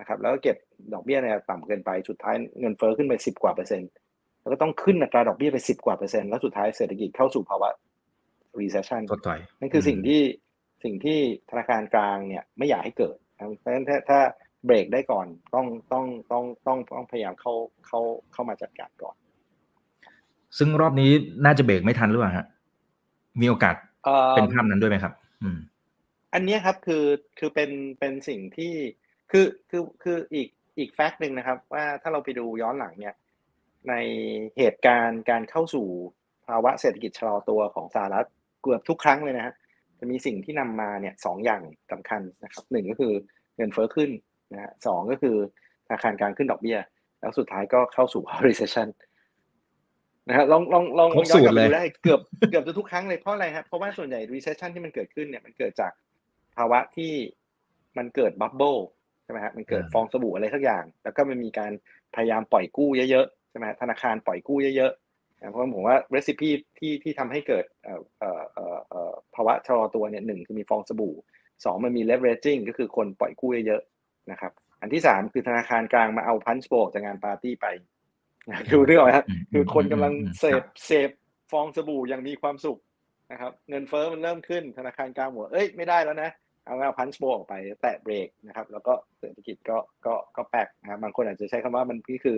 นะครับ แล้วก็เก็บดอกเบี้ยเนี่ยต่ำเกินไปสุดท้ายเงินเฟ้อขึ้นไปสิบกว่าเปอร์เซ็นต์แล้วก็ต้องขึ้นอัตราดอกเบี้ยไปสิบกว่าเปอร์เซ็นต์แล้วสุดท้ายเศรษฐกิจเข้าสู่ภาวะ recession นั่นคือสิ่งที่สิ่งที่ธนาคารกลางเนี่ยไม่อยากให้เกิดเพราะฉะนั้นถ้าถ้า เบรกได้ก่อนต้องต้องต้องต้องต้องพยายามเข้าเข้าเข้ามาจัดการก่อน ซึ่งรอบนี้น่าจะเบรกไม่ทันหรือเปล่าฮะมีโอกาสเป็นภาพนั้นด้วยไหมครับ อืม อันนี้ครับคือคือเป็นเป็นสิ่งที่คือคือคืออีกอีกแฟกต์หนึ่งนะครับ ว่าถ้าเราไปดูย้อนหลังเนี่ย ในเหตุการณ์การเข้าสู่ภาวะเศรษฐกิจชะลอตัวของสหรัฐเกือบทุกครั้งเลยนะฮะจะมีสิ่งที่นำมาเนี่ยสองอย่างสำคัญนะครับหนึ่งก็คือเงินเฟ้อขึ้น นะฮะสองก็คือธนาคารกลางขึ้นดอกเบี้ย แล้วสุดท้ายก็เข้าสู่ recession นะครับลองลองลองย้อนกลับไปดูได้เกือบเกือบจะทุกครั้งเลยเพราะอะไรครับเพราะว่าส่วนใหญ่ recession ที่มันเกิดขึ้นเนี่ยมันเกิดจากภาวะที่มันเกิดบับเบิลใช่ไหมฮะมันเกิดฟองสบู่อะไรสักอย่าง แล้วก็มันมีการพยายามปล่อยกู้เยอะๆใช่ไหมธนาคารปล่อยกู้เยอะๆเพราะผมว่าเรซิปีที่ที่ทำให้เกิดภาวะชะลอตัวเนี่ยหนึ่งคือมีฟองสบู่สองมันมี leveraging ก็คือคนปล่อยกู้เยอะๆ นะครับ อันที่สามคือธนาคารกลางมาเอาพันช์โบกจากงานปาร์ตี้ไปคือเรื่องอะไรฮะคือคนกำลังเสพเสพฟองสบู่อย่างมีความสุขนะครับ เงินเฟ้อมันเริ่มขึ้นธนาคารกลางหัวเอ้ยไม่ได้แล้วนะเอาเอาพันช์โบออกไปแตะเบรกนะครับ แล้วก็เศรษฐกิจก็ก็ก็แปกนะครับบางคนอาจจะใช้คำว่ามันนี่คือ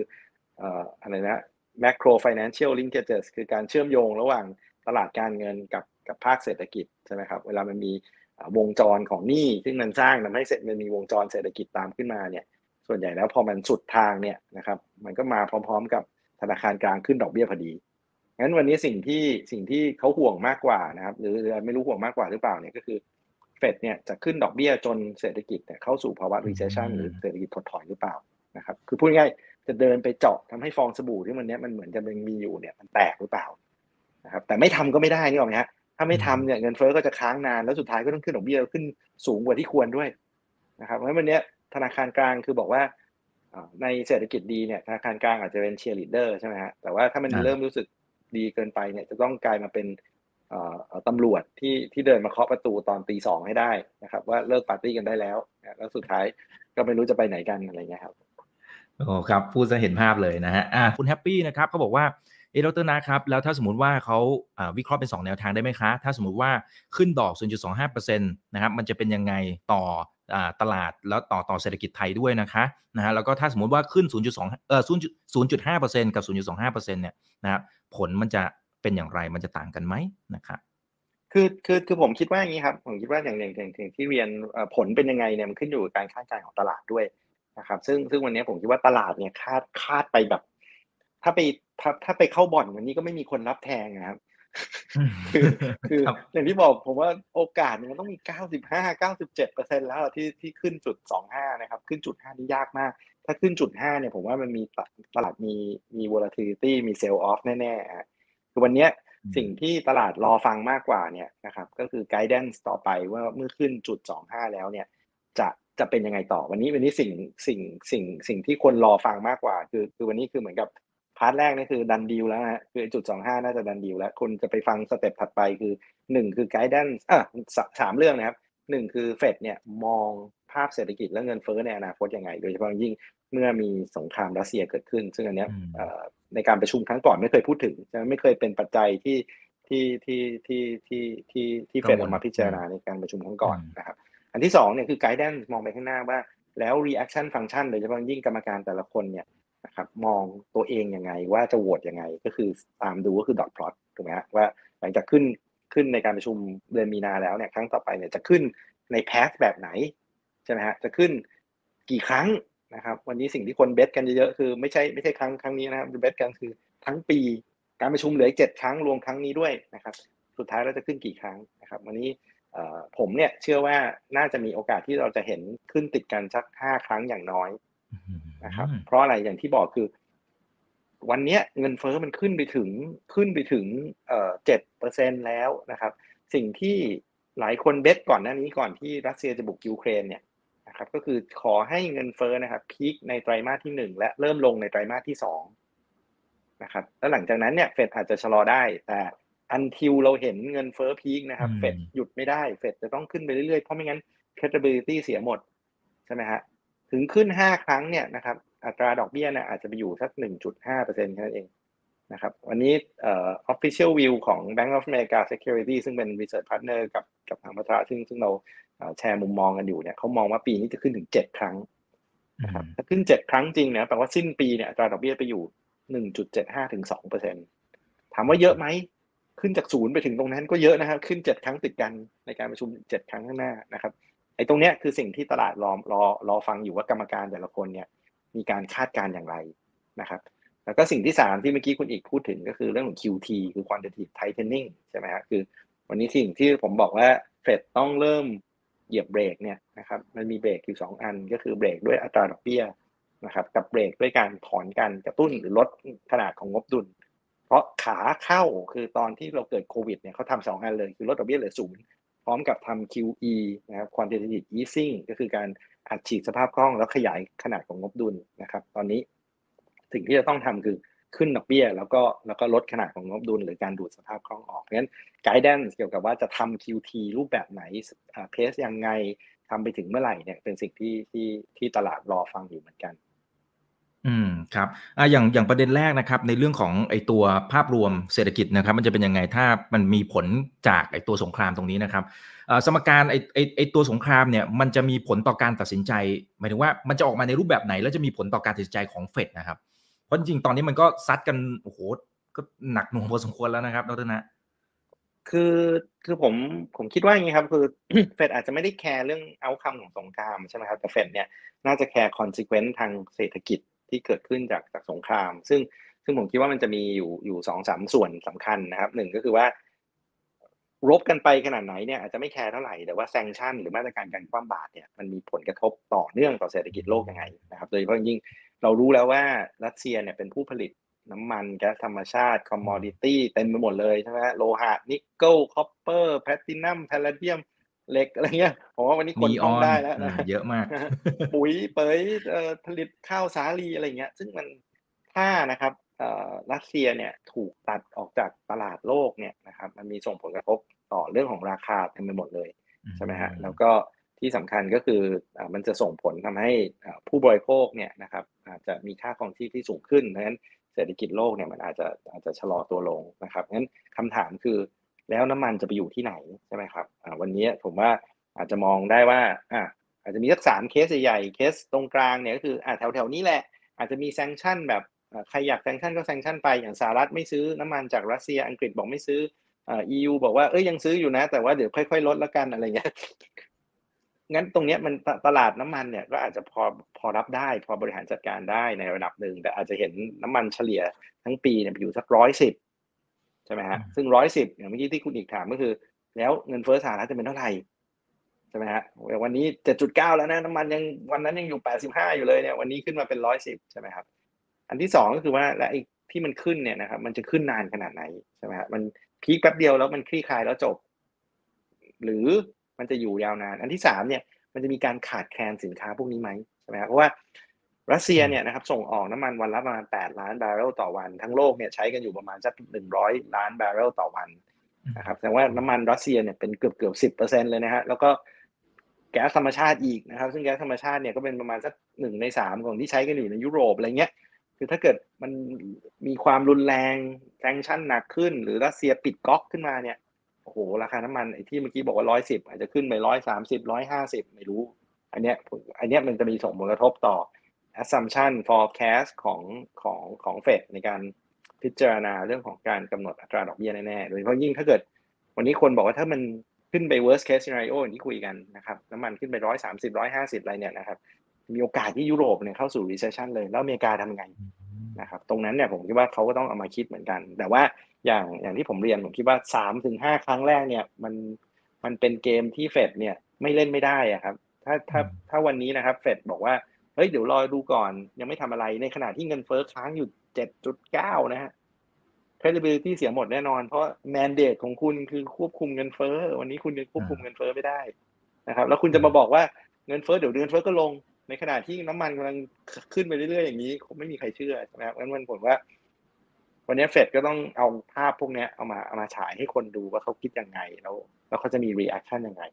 เอ่ออะไรนะ macro financial linkages คือการเชื่อมโยงระหว่างตลาดการเงินกับกับภาคเศรษฐกิจใช่ไหมครับ เวลามันมี วงจรของหนี้ซึ่งมันสร้างทำให้เสร็จมันมีวงจรเศรษฐกิจตามขึ้นมาเนี่ยส่วนใหญ่แล้วพอมันสุดทางเนี่ยนะครับมันก็มาพร้อมๆ กับธนาคารกลางขึ้นดอกเบี้ยพอดีงั้นวันนี้สิ่งที่สิ่งที่เขาห่วงมากกว่านะครับ หรือไม่รู้ห่วงมากกว่าหรือเปล่าเนี่ยก็คือเฟดเนี่ยจะขึ้นดอกเบี้ยจนเศรษฐกิจเนี่ยเข้าสู่ภาวะ recession หรือเศรษฐกิจถดถอยหรือเปล่านะครับคือพูดง่ายจะเดินไปเจาะทำให้ฟองสบู่ที่มันเนี้ยมันเหมือนจะมันมีอยู่เนี่ยมันแตกหรือเปล่านะครับแต่ไม่ทำก็ไม่ได้นี่หรอกนะฮะ ถ้าไม่ทำเนี่ยเงินเฟ้อก็จะค้างนานแล้วสุดท้ายก็ต้องขึ้นดอกเบี้ยขึ้นสูงกว่าที่ควรด้วยนะครับเพราะวันนี้ธนาคารกลางคือบอกว่าในเศรษฐกิจดีเนี่ยธนาคารกลางอาจจะเป็นเชียร์ลีดเดอร์ใช่ไหมฮะแต่ว่าถ้ามันเริ่มรู้สึกดีเกินไปเนี่ยจะต้องกลายมาเป็นตำรวจที่ที่เดินมาเคาะประตูตอนตีสองให้ได้นะครับ ว่าเลิกปาร์ตี้กันได้แล้ว แล้วสุดท้ายก็ไม่รู้จะไปไหนกันอะไรเงี้ยครับโอ้ครับพูดจะเห็นภาพเลยนะฮะอ่าคุณแฮปปี้นะครับเขาบอกว่า เอดรนะครับ แล้วถ้าสมมติว่าเขาวิเคราะห์เป็น 2 แนวทางได้ไหมคะ ถ้าสมมติว่าขึ้นดอก 0.25%นะครับ มันจะเป็นยังไงต่อตลาดแล้วต่อต่อเศรษฐกิจไทยด้วยนะคะนะฮะแล้วก็ถ้าสมมติว่าขึ้น 0.2เอ่อ0.5%กับ 0.25%เนี่ยนะครับผลมันจะเป็นอย่างไรมันจะต่างกันไหมนะครับคือคือคือผมคิดว่าอย่างนี้ครับผมคิดว่าอย่างอย่งอย่างที่เรียนผลเป็นยังไงเนี่ยมันขึ้นอยู่กับการคาดการณ์ของตลาดด้วยนะครับซึ่งซึ่งวันนี้ผมคิดว่าตลาดเนี่ยคาดคาดไปแบบ ถ้าไปถ้าถ้าไปเข้าบ่อนวันนี้ก็ไม่มีคนรับแทงนะครับคือคืออย่างที่บอกผมว่าโอกาสมันต้องมีเก้าสิบห้าเก้าสิบเจ็ดเปอร์เซ็นแล้วที่ที่ขึ้นจุดสองห้านะครับ ขึ้นจุดห้านี่ยากมาก ถ้าขึ้นจุดห้าเนี่ยผมว่ามันมีตลาดมีมี volatility มี sell off แน่ๆคือวันนี้สิ่งที่ตลาดรอฟังมากกว่าเนี่ยนะครับ ก็คือ guidance ต่อไปว่าเมื่อขึ้นจุดสองห้าแล้วเนี่ย จะจะเป็นยังไงต่อวันนี้วันนี้สิ่งสิ่งสิ่งสิ่งที่คนรอฟังมากกว่า คือคือวันนี้คือเหมือนกับ part แรกนี่คือ done deal แล้วฮะคือจุดสองห้าน่าจะ done deal แล้วคุณจะไปฟัง step ถัดไปคือหนึ่งคือ guidance อะสามเรื่องนะครับหนึ่งคือเฟดเนี่ยมองภาพเศรษฐกิจและเงินเฟ้อในอนาคตยังไง โดยเฉพาะยิ่งเมื่อมีสงครามรัสเซียเกิดขึ้น ซึ่งอันเนี้ยในการประชุมครั้งก่อนไม่เคยพูดถึงจะไม่เคยเป็นปัจจัยที่ที่ที่ที่ที่ที่ที่เฟดออกมาพิจารณาในการประชุมครั้งก่อนนะครับอันที่สองเนี่ยคือไกด์แดนมองไปข้างหน้าว่าแล้ว reaction function โดยเฉพาะยิ่งกรรมการแต่ละคนเนี่ย นะครับมองตัวเองยังไงว่าจะโหวตยังไง ก็คือตามดูก็คือดอทพลอตถูกไหมฮะว่าหลังจากขึ้นขึ้นในการประชุมเดือนมีนาแล้วเนี่ยครั้งต่อไปเนี่ยจะขึ้นในแพสแบบไหนใช่ไหมฮะจะขึ้นกี่ครั้งนะครับ วันนี้สิ่งที่คนเบสกันเยอะๆคือไม่ใช่ไม่ใช่ครั้งครั้งนี้นะครับเบสกันคือทั้งปีการประชุมเหลือเจ็ดครั้งรวมครั้งนี้ด้วยนะครับสุดท้ายเราจะขึ้นกี่ครั้งนะครับ วันนี้ผมเนี่ยเชื่อว่าน่าจะมีโอกาสที่เราจะเห็นขึ้นติดกันสักห้าครั้งอย่างน้อย นะครับ เพราะอะไรอย่างที่บอกคือ วันเนี้ยเงินเฟ้อมันขึ้นไปถึงขึ้นไปถึงเอ่อเจ็ดเปอร์เซ็นแล้วนะครับ สิ่งที่หลายคนเบสก่อนหน้านี้ก่อนที่รัสเซียจะบุกยูเครนเนี่ยนะครับ ก็คือขอให้เงินเฟ้อนะครับพีคในไตรมาสที่หนึ่งและเริ่มลงในไตรมาสที่สองนะครับแล้วหลังจากนั้นเนี่ยเฟดอาจจะชะลอได้ แต่อันทิวเราเห็นเงินเฟ้อพีคนะครับอืมเฟดหยุดไม่ได้เฟดจะต้องขึ้นไปเรื่อยๆ เพราะไม่งั้น credibility เสียหมด ใช่ไหมฮะ ถึงขึ้นห้าครั้งเนี่ยนะครับอัตราดอกเบี้ยเนี่ยอาจจะไปอยู่สักหนึ่งจุดห้าเปอร์เซ็นต์แค่นั้นเองนะครับวันนี้เอ่อ official view ของ Bank of America Security ซึ่งเป็น research partner กับกับทางพัฒนาซึ่งซึ่งเราเอ่อแชร์มุมมองกันอยู่เนี่ยเขามองว่าปีนี้จะขึ้นถึงเจ็ดครั้งนะครับถ้าขึ้นเจ็ดครั้งจริงเนี่ยแปลว่าสิ้นปีเนี่ยอัตราดอกเบี้ยไปอยู่หนึ่งจุดเจ็ดห้าถึงสองเปอร์เซ็นถามว่าเยอะไหมขึ้นจากศูนย์ไปถึงตรงนั้นก็เยอะนะครับ ขึ้นเจ็ดครั้งติดกันในการประชุมเจ็ดครั้งข้างหน้านะครับ ไอ้ตรงเนี้ยคือสิ่งที่ตลาดรอรอรอฟังอยู่ว่ากรรมการแต่ละคนเนี่ยมีการคาดการ์อย่างไรนะครับ แล้วก็สิ่งที่สามที่เมื่อกี้คุณอีกพูดถึงก็คือเรื่องของ QT คือ quantitative tightening ใช่ไหมครับคือ วันนี้สิ่งที่ผมบอกว่าเฟดต้องเริ่มเหยียบเบรกเนี่ยนะครับมันมีเบรกอยู่สองอันก็คือเบรกด้วยอัตราดอกเบี้ยนะครับกับเบรกด้วยการถอนการกระตุ้นหรือลดขนาดของงบดุล เพราะขาเข้าคือตอนที่เราเกิดโควิดเนี่ยเขาทำสองอันเลยคือลดดอกเบี้ยเหลือศูนย์ พร้อมกับทำ QE นะครับ quantitative easing ก็คือการอัดฉีดสภาพคล่องแล้วขยายขนาดของงบดุลนะครับ ตอนนี้สิ่งที่จะต้องทำคือขึ้นดอกเบี้ย แล้วก็แล้วก็ลดขนาดของงบดุล หรือการดูดสภาพคล่องออกเพราะฉะนั้น guidance เกี่ยวกับว่าจะทำ QT รูปแบบไหนเพสยังไงทำไปถึงเมื่อไหร่เนี่ยเป็นสิ่งที่ที่ที่ตลาดรอฟังอยู่เหมือนกัน อืมครับอ่าอย่างอย่างประเด็นแรกนะครับ ในเรื่องของไอตัวภาพรวมเศรษฐกิจนะครับ มันจะเป็นยังไงถ้ามันมีผลจากไอตัวสงครามตรงนี้นะครับสมการไอไอไอตัวสงครามเนี่ยมันจะมีผลต่อการตัดสินใจ หมายถึงว่ามันจะออกมาในรูปแบบไหน แล้วจะมีผลต่อการตัดสินใจของเฟดนะครับ เพราะจริงๆตอนนี้มันก็ซัดกันโอ้โหก็หนักหน่วงพอสมควรแล้วนะครับดรนะคือคือผมผมคิดว่าอย่างนี้ครับ คือเฟดอาจจะไม่ได้แคร์เรื่อง outcome ของสงครามใช่ไหมครับแต่เฟดเนี่ยน่าจะแคร์ consequence ทางเศรษฐกิจ ที่เกิดขึ้นจากจากสงคราม ซึ่งซึ่งผมคิดว่ามันจะมีอยู่อยู่สองสามส่วนสำคัญนะครับหนึ่งก็คือว่ารบกันไปขนาดไหนเนี่ยอาจจะไม่แคร์เท่าไหร่แต่ว่า sanction หรือมาตรการการคว่ำบาตรเนี่ยมันมีผลกระทบต่อเนื่องต่อเศรษฐกิจโลกยังไงนะครับโดยเฉพาะยิ่งเรารู้แล้วว่ารัสเซียเนี่ยเป็นผู้ผลิตน้ำมันแก๊สธรรมชาติ commodity เต็มไปหมดเลยใช่ไหมโลหะนิกเกิล copper แพลตินัมแพาราเดียม เหล็กอะไรเงี้ยผมว่าวันนี้คนเนี่ยท่องกันได้แล้วนะเยอะมาก ปุ๋ยเปยเอ่อผลิตข้าวสาลีอะไรเงี้ย ซึ่งมันถ้านะครับเอ่อรัสเซียเนี่ยถูกตัดออกจากตลาดโลกเนี่ยนะครับ มันมีส่งผลกระทบต่อเรื่องของราคาเต็มไปหมดเลยใช่ไหมฮะแล้วก็ที่สำคัญก็คืออ่ามันจะส่งผลทำให้อ่าผู้บริโภคเนี่ยนะครับอาจจะมีค่าครองชีพที่สูงขึ้นเพราะฉะนั้นเศรษฐกิจโลกเนี่ยมันอาจจะอาจจะชะลอตัวลงนะครับงั้นคำถามคือ แล้วน้ำมันจะไปอยู่ที่ไหนใช่ไหมครับวันนี้ผมว่าอาจจะมองได้ว่าอ่าอาจจะมีสักสามเคสใหญ่ๆเคสตรงกลางเนี่ยก็คืออ่าแถวๆนี้แหละ อาจจะมี sanction แบบใครอยาก sanction ก็ sanction ไปอย่างสหรัฐไม่ซื้อน้ำมันจากรัสเซียอังกฤษบอกไม่ซื้ออ่า EU บอกว่าเอ้ยยังซื้ออยู่นะ แต่ว่าเดี๋ยวค่อยๆลดแล้วกันอะไรเงี้ยงั้นตรงเนี้ยมันตตลาดน้ำมันเนี่ยก็อาจจะพอพอรับได้ พอบริหารจัดการได้ในระดับหนึ่งแต่อาจจะเห็นน้ำมันเฉลี่ยทั้งปีเนี่ยไปอยู่สักร้อยสิบ ช่ไหมฮะอืมซึ่งร้อยสิบอย่างเมื่อกี้ที่คุณอีกถามก็คือ แล้วเงินเฟ้อสหรัฐจะเป็นเท่าไหร่ใช่ไหมฮะวันนี้7.9แล้วนะน้ำมันยังวันนั้นยังอยู่85อยู่เลยเนี่ยวันนี้ขึ้นมาเป็น110ใช่ไหมครับ อันที่สองก็คือว่าและไอ้ที่มันขึ้นเนี่ยนะครับ มันจะขึ้นนานขนาดไหนใช่ไหมฮะมัน peak แป๊บเดียวแล้วมันคลี่คลายแล้วจบ หรือมันจะอยู่ยาวนาน อันที่สามเนี่ย มันจะมีการขาดแคลนสินค้าพวกนี้ไหมใช่ไหมครับเพราะว่า รัสเซียเนี่ยนะครับส่งออกน้ำมันวันละประมาณ 8 ล้านบาร์เรลต่อวัน ทั้งโลกเนี่ยใช้กันอยู่ประมาณสัก100 ล้านบาร์เรลต่อวันนะครับแสดงว่าน้ำมันรัสเซียเนี่ยเป็นเกือบเกือบสิบเปอร์เซ็นเลยนะฮะแล้วก็แก๊สธรรมชาติอีกนะครับ ซึ่งแก๊สธรรมชาติเนี่ยก็เป็นประมาณสักหนึ่งในสามของที่ใช้กันอยู่ในยุโรปอะไรเงี้ยคือถ้าเกิดมันมีความรุนแรงแซงชั่นหนักขึ้น หรือรัสเซียปิดก๊อกขึ้นมาเนี่ยโอ้โหราคาน้ำมันไอ้ที่เมื่อกี้บอกว่าร้อยสิบอาจจะขึ้นไปร้อยสามสิบร้อยห้าสิบไม่รู้ อันเนี้ยอันเนี้ยมันจะมีส่งผลกระทบต่อ assumption forecast ของของของเฟดในการพิจารณาเรื่องของการกำหนดอัตราดอกเบี้ยแน่ๆ โดยเฉพาะยิ่งถ้าเกิดวันนี้คนบอกว่าถ้ามันขึ้นไป worst case scenario อย่างที่คุยกันนะครับน้ำมันขึ้นไปร้อยสามสิบร้อยห้าสิบอะไรเนี่ยนะครับ มีโอกาสที่ยุโรปเนี่ยเข้าสู่ recession เลย แล้วอเมริกาทำไงนะครับ ตรงนั้นเนี่ยผมคิดว่าเขาก็ต้องเอามาคิดเหมือนกัน แต่ว่าอย่างอย่างที่ผมเรียนผมคิดว่าสามถึงห้าครั้งแรกเนี่ยมันมันเป็นเกมที่เฟดเนี่ยไม่เล่นไม่ได้อะครับ ถ้าถ้าถ้าวันนี้นะครับเฟดบอกว่า เฮ้ยเดี๋ยวรอดูก่อน ยังไม่ทำอะไรในขณะที่เงินเฟ้อค้างอยู่7.9นะฮะ credibility เสียหมดแน่นอน เพราะ mandate ของคุณคือควบคุมเงินเฟ้อ วันนี้คุณยังควบคุมเงินเฟ้อไม่ได้นะครับ แล้วคุณจะมาบอกว่าเงินเฟ้อเดี๋ยวเงินเฟ้อก็ลง ในขณะที่น้ำมันกำลังขึ้นไปเรื่อยๆอย่างนี้คงไม่มีใครเชื่อนะครับงั้นมันผมว่า วันนี้เฟดก็ต้องเอาภาพพวกนี้เอามาเอามาฉายให้คนดูว่าเขาคิดยังไงแล้ว แล้วเขาจะมี reaction ยังไง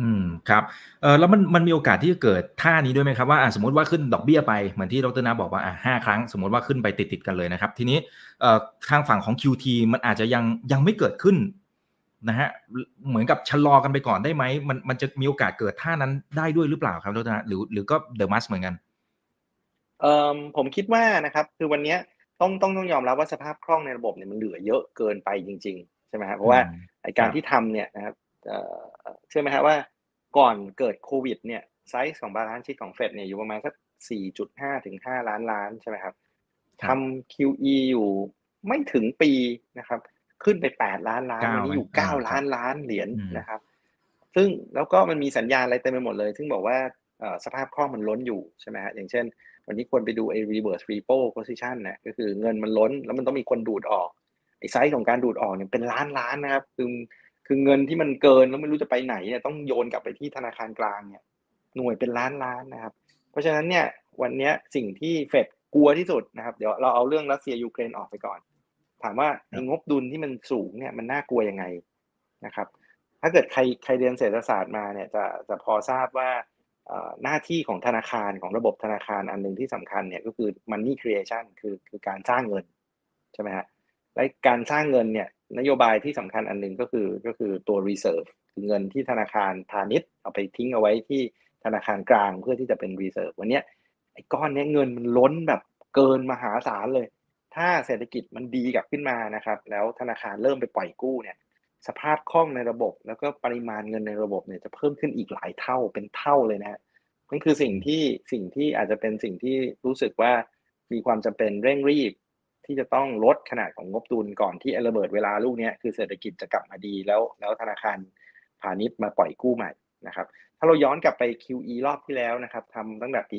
อืมครับเออแล้วมันมันมีโอกาสที่จะเกิดท่านี้ด้วยไหมครับว่าอะสมมติว่าขึ้นดอกเบี้ยไปเหมือนที่ดรนาบอกว่าอะห้าครั้ง สมมติว่าขึ้นไปติดติดกันเลยนะครับ ทีนี้เอ่อทางฝั่งของ QT มันอาจจะยังยังไม่เกิดขึ้นนะฮะเหมือนกับชะลอกันไปก่อนได้ไหมมันมันจะมีโอกาสเกิดท่านั้นได้ด้วยหรือเปล่าครับดรนาหรือหรือก็ the must เหมือนกันเอ่อผมคิดว่านะครับคือวันนี้ต้องต้องต้องยอมรับว่าสภาพคล่องในระบบเนี่ยมันเหลือเยอะเกินไปจริง ๆ ใช่ไหมครับเพราะว่าไอการที่ทำเนี่ยนะครับเอ่อเชื่อไหมครับว่า ก่อนเกิดโควิดเนี่ยไซส์ของ balance sheet ของเฟดเนี่ยอยู่ประมาณสัก4.5ถึง5ล้านล้านใช่ไหมครับทำ QE อยู่ไม่ถึงปีนะครับ ขึ้นไป 8 ล้านล้านวันนี้อยู่ 9 ล้านล้านเหรียญนะครับ ซึ่งแล้วก็มันมีสัญญาณอะไรเต็มไปหมดเลย ซึ่งบอกว่าสภาพคล่องมันล้นอยู่ใช่ไหมฮะอย่างเช่น วันนี้ควรไปดูไอ้ reverse repo position เนี่ยก็คือเงินมันล้น แล้วมันต้องมีคนดูดออกไอ้ไซส์ของการดูดออกเนี่ยเป็นล้านล้านนะครับ คือ คือเงินที่มันเกินแล้วไม่รู้จะไปไหนเนี่ยต้องโยนกลับไปที่ธนาคารกลางเนี่ยหน่วยเป็นล้านล้านนะครับ เพราะฉะนั้นเนี่ยวันนี้สิ่งที่เฟดกลัวที่สุดนะครับ เดี๋ยวเราเอาเรื่องรัสเซียยูเครนออกไปก่อน ถามว่าไอ้งบดุลที่มันสูงเนี่ยมันน่ากลัวยังไงนะครับ ถ้าเกิดใครใครเรียนเศรษฐศาสตร์มาเนี่ยจะจะพอทราบว่าหน้าที่ของธนาคารของระบบธนาคารอันหนึ่งที่สำคัญเนี่ยก็คือ money creation คือคือการสร้างเงินใช่ไหมฮะ และการสร้างเงินเนี่ยนโยบายที่สำคัญอันหนึ่งก็คือก็คือตัว reserve คือเงินที่ธนาคารพาณิชย์เอาไปทิ้งเอาไว้ที่ธนาคารกลางเพื่อที่จะเป็น reserve วันนี้ไอ้ก้อนนี้เงินมันล้นแบบเกินมหาศาลเลย ถ้าเศรษฐกิจมันดีกลับขึ้นมานะครับ แล้วธนาคารเริ่มไปปล่อยกู้เนี่ยสภาพคล่องในระบบ แล้วก็ปริมาณเงินในระบบเนี่ยจะเพิ่มขึ้นอีกหลายเท่าเป็นเท่าเลยนะฮะนั่นคือสิ่งที่สิ่งที่อาจจะเป็นสิ่งที่รู้สึกว่ามีความจำเป็นเร่งรีบ ที่จะต้องลดขนาดของงบดุลก่อนที่ระเบิดเวลาลูกนี้คือเศรษฐกิจจะกลับมาดีแล้วแล้วธนาคารพาณิชย์มาปล่อยกู้ใหม่นะครับถ้าเราย้อนกลับไป QE รอบที่แล้วนะครับทำตั้งแต่ปี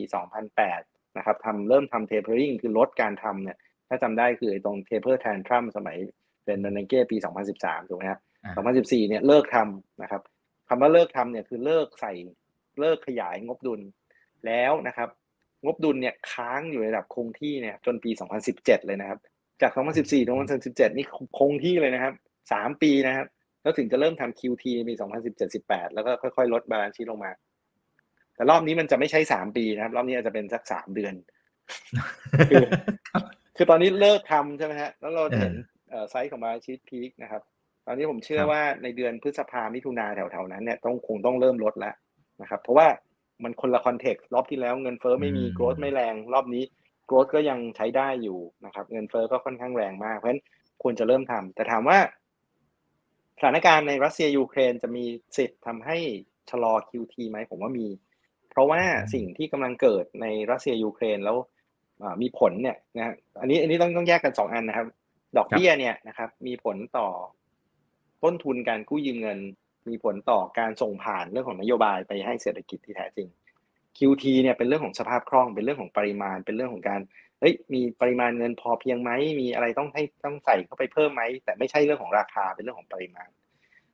2008 นะครับทำเริ่มทำ tapering คือลดการทำเนี่ยถ้าจำได้คือตรง taper tantrum สมัยเป็นเบนเก้ปี 2013 ถูกไหมครับ2014 เนี่ยเลิกทำนะครับคำว่าเลิกทำเนี่ยคือเลิกใส่เลิกขยายงบดุลแล้วนะครับ งบดุลเนี่ยค้างอยู่ในระดับคงที่เนี่ยจนปี 2017 เลยนะครับ จาก 2014 ถึง 2017 นี่คงที่เลยนะครับ 3 ปีนะครับ แล้วถึงจะเริ่มทำ QT ในปี 2017-18 แล้วก็ค่อยๆ ลด balance sheet ลงมา แต่รอบนี้มันจะไม่ใช่ 3 ปีนะครับ รอบนี้อาจจะเป็นสัก 3 เดือน คือคือตอนนี้เลิกทำใช่ไหมฮะ แล้วเราเห็นไซส์ของ balance sheet peak นะครับ ตอนนี้ผมเชื่อว่าในเดือนพฤษภามิถุนาแถวๆนั้นเนี่ยต้องคงต้องเริ่มลดแล้วนะครับ เพราะว่า มันคนละ context รอบที่แล้วเงินเฟ้อไม่มี growth ไม่แรง รอบนี้โกรธก็ยังใช้ได้อยู่นะครับ เงินเฟ้อก็ค่อนข้างแรงมาก เพราะฉะนั้นควรจะเริ่มทำแต่ถามว่า สถานการณ์ในรัสเซียยูเครนจะมีสิทธิ์ทำให้ชะลอ QT ไหมผมว่ามี เพราะว่าสิ่งที่กำลังเกิดในรัสเซียยูเครนแล้วมีผลเนี่ยนะอันนี้อันนี้ต้องต้องแยกกันสองอันนะครับ ดอกเบี้ยเนี่ยนะครับ มีผลต่อต้นทุนการกู้ยืมเงิน มีผลต่อการส่งผ่านเรื่องของนโยบายไปให้เศรษฐกิจที่แท้จริง QT เนี่ยเป็นเรื่องของสภาพคล่อง เป็นเรื่องของปริมาณ เป็นเรื่องของการเฮ้ยมีปริมาณเงินพอเพียงไหมมีอะไรต้องให้ต้องใส่เข้าไปเพิ่มไหมแต่ไม่ใช่เรื่องของราคาเป็นเรื่องของปริมาณ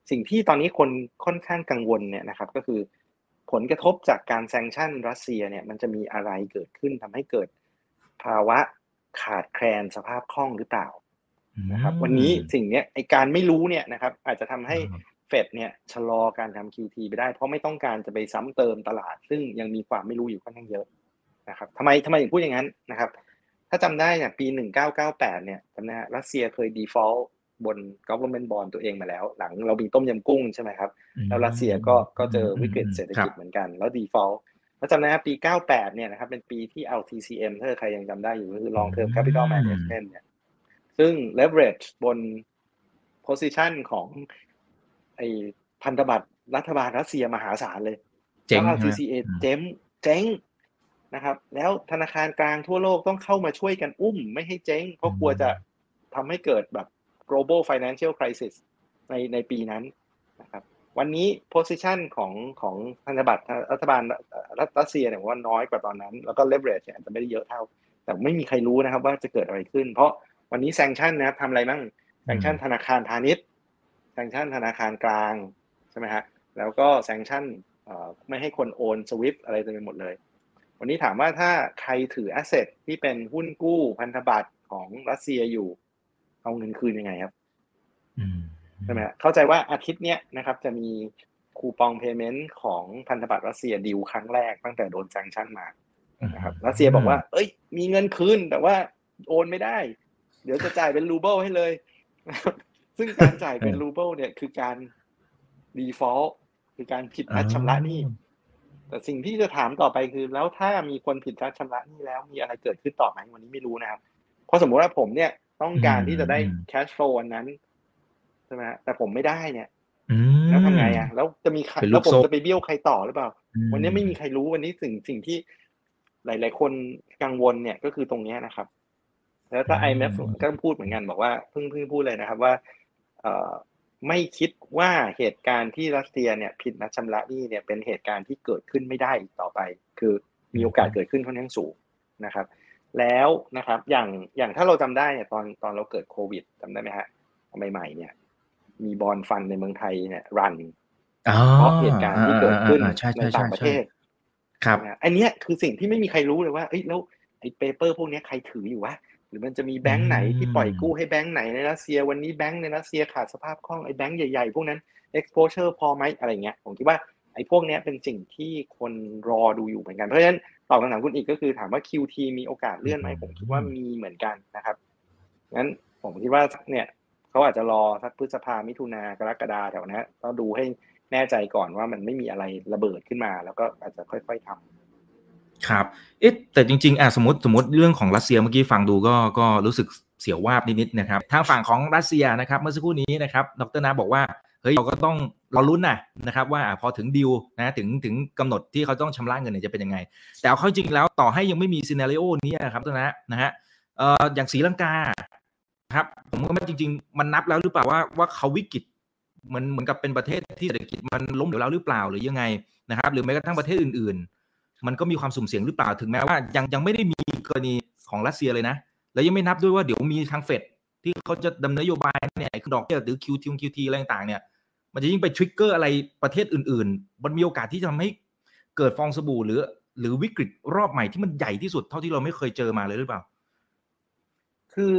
สิ่งที่ตอนนี้คนค่อนข้างกังวลเนี่ยนะครับก็คือผลกระทบจากการแซงชั่นรัสเซียเนี่ยมันจะมีอะไรเกิดขึ้นทำให้เกิดภาวะขาดแคลนสภาพคล่องหรือเปล่านะครับ วันนี้สิ่งเนี้ยไอการไม่รู้เนี่ยนะครับ อาจจะทำให้ เฟดเนี่ยชะลอการทำ QT ไปได้ เพราะไม่ต้องการจะไปซ้ำเติมตลาด ซึ่งยังมีความไม่รู้อยู่ค่อนข้างเยอะนะครับทำไมทำไมถึงพูดอย่างนั้นนะครับ ถ้าจำได้เนี่ยปี 1998 เนี่ยจำได้รัสเซียเคย default บน government bond ตัวเองมาแล้ว หลังเรามีต้มยำกุ้งใช่ไหมครับ แล้วรัสเซียก็ก็เจอวิกฤตเศรษฐกิจเหมือนกัน แล้ว default แล้วจำได้ปี 98 เนี่ยนะครับเป็นปีที่ LTCM ถ้าใครยังจำได้อยู่ก็คือ long term capital management เนี่ยซึ่ง leverage บน position ของ ไอ้พันธบัตรรัฐบาลรัสเซียมหาศาลเลยเจ๋ง LTCA เจ๊งเจ๊งนะครับ แล้วธนาคารกลางทั่วโลกต้องเข้ามาช่วยกันอุ้ม ไม่ให้เจ๊ง เพราะกลัวจะทำให้เกิดแบบ global financial crisis ในในปีนั้นนะครับ วันนี้ position ของของพันธบัตรรัฐบาลรัสเซียเนี่ยว่าน้อยกว่าตอนนั้น แล้วก็ leverage อาจจะไม่ได้เยอะเท่า แต่ไม่มีใครรู้นะครับว่าจะเกิดอะไรขึ้น เพราะวันนี้ sanction นะครับทำอะไรบ้าง sanction ธนาคารพาณิชย์ sanction ธนาคารกลางใช่ไหมฮะแล้วก็ sanction ไม่ให้คนโอน SWIFT อะไรเต็มไปหมดเลย วันนี้ถามว่าถ้าใครถือ asset ที่เป็นหุ้นกู้พันธบัตรของรัสเซียอยู่ เอาเงินคืนยังไงครับใช่ไหมเข้าใจว่าอาทิตย์เนี้ยนะครับ จะมี coupon payment ของพันธบัตรรัสเซีย due ครั้งแรกตั้งแต่โดน sanction มานะครับรัสเซียบอกว่า เอ้ย มีเงินคืนแต่ว่าโอนไม่ได้ เดี๋ยวจะจ่ายเป็นรูเบิลให้เลย ซึ่งการจ่ายเป็นรูเบิลเนี่ยคือการ default คือการผิดนัดชำระหนี้ แต่สิ่งที่จะถามต่อไปคือ แล้วถ้ามีคนผิดนัดชำระหนี้แล้วมีอะไรเกิดขึ้นต่อไหมวันนี้ไม่รู้นะครับ เพราะสมมติว่าผมเนี่ยต้องการที่จะได้ cash flow วันนั้นใช่ไหมแต่ผมไม่ได้เนี่ยแล้วทำไงอะ แล้วจะมีใครแล้วผมจะไปเบี้ยวใครต่อหรือเปล่า วันนี้ไม่มีใครรู้วันนี้สิ่งสิ่งที่หลาย ๆ คนกังวลเนี่ยก็คือตรงนี้นะครับ แล้วถ้า IMF ก็พูดเหมือนกันบอกว่าเพิ่งเพิ่งพูดเลยนะครับ ว่าเออ ไม่คิดว่าเหตุการณ์ที่รัสเซียเนี่ยผิดนัดชำระหนี้เนี่ยเป็นเหตุการณ์ที่เกิดขึ้นไม่ได้อีกต่อไป คือมีโอกาสเกิดขึ้นค่อนข้างสูงนะครับ แล้วนะครับอย่างอย่างถ้าเราจำได้เนี่ยตอนตอนเราเกิดโควิดจำได้ไหมฮะใหม่ๆเนี่ย มี bond fund ในเมืองไทยเนี่ย runเพราะเหตุการณ์ที่เกิดขึ้นในต่างประเทศ ครับ อันนี้คือสิ่งที่ไม่มีใครรู้เลยว่าเอ้ยแล้วไอ้ paper พวกนี้ใครถืออยู่วะ หรือมันจะมีแบงค์ไหนที่ปล่อยกู้ให้แบงค์ไหนในรัสเซีย วันนี้แบงค์ในรัสเซียขาดสภาพคล่องไอ้แบงค์ใหญ่ๆ พวกนั้น exposure พอไหมอะไรเงี้ยผมคิดว่าไอ้พวกนี้เป็นสิ่งที่คนรอดูอยู่เหมือนกัน เพราะฉะนั้นตอบคำถามคุณอีกก็คือถามว่า QT มีโอกาสเลื่อนไหมผมคิดว่ามีเหมือนกันนะครับงั้นผมคิดว่าเนี่ยเขาอาจจะรอสักพฤษภามิถุนากรกฎาแถวนี้ต้องดูให้แน่ใจก่อนว่ามันไม่มีอะไรระเบิดขึ้นมา แล้วก็อาจจะค่อย ๆทำ ครับ เอ๊ะแต่จริงๆอะสมมติสมมติเรื่องของรัสเซียเมื่อกี้ฟังดูก็ก็รู้สึกเสียววาบนิดๆนะครับทางฝั่งของรัสเซียนะครับเมื่อสักครู่นี้นะครับดรนาบอกว่าเฮ้ยเราก็ต้องรอรุ้นนะนะครับว่าพอถึงดิวนะถึงถึงกำหนดที่เขาต้องชำระเงินเนี่ยจะเป็นยังไง แต่เอาเข้าจริงแล้วต่อให้ยังไม่มีซีนารีโอนี้นะครับดรนะนะฮะเอ่ออย่างศรีลังกาครับผมก็ไม่จริง ๆ มันนับแล้วหรือเปล่าว่าว่าเขาวิกฤตเหมือนเหมือนกับเป็นประเทศที่เศรษฐกิจมันล้มเหลวแล้วหรือเปล่าหรือยังไงนะครับหรือแม้กระทั่งประเทศอื่นๆ มันก็มีความสุ่มเสี่ยงหรือเปล่าถึงแม้ว่ายังยังไม่ได้มีกรณีของรัสเซียเลยนะ แล้วยังไม่นับด้วยว่าเดี๋ยวมีทางเฟดที่เขาจะดำเนินนโยบายเนี่ยคือดอกเบี้ยหรือ QT QT อะไรต่างๆเนี่ยมันจะยิ่งไป trigger อะไรประเทศอื่น ๆ มันมีโอกาสที่จะทำให้เกิดฟองสบู่หรือ หรือวิกฤตรอบใหม่ที่มันใหญ่ที่สุดเท่าที่เราไม่เคยเจอมาเลยหรือเปล่า คือ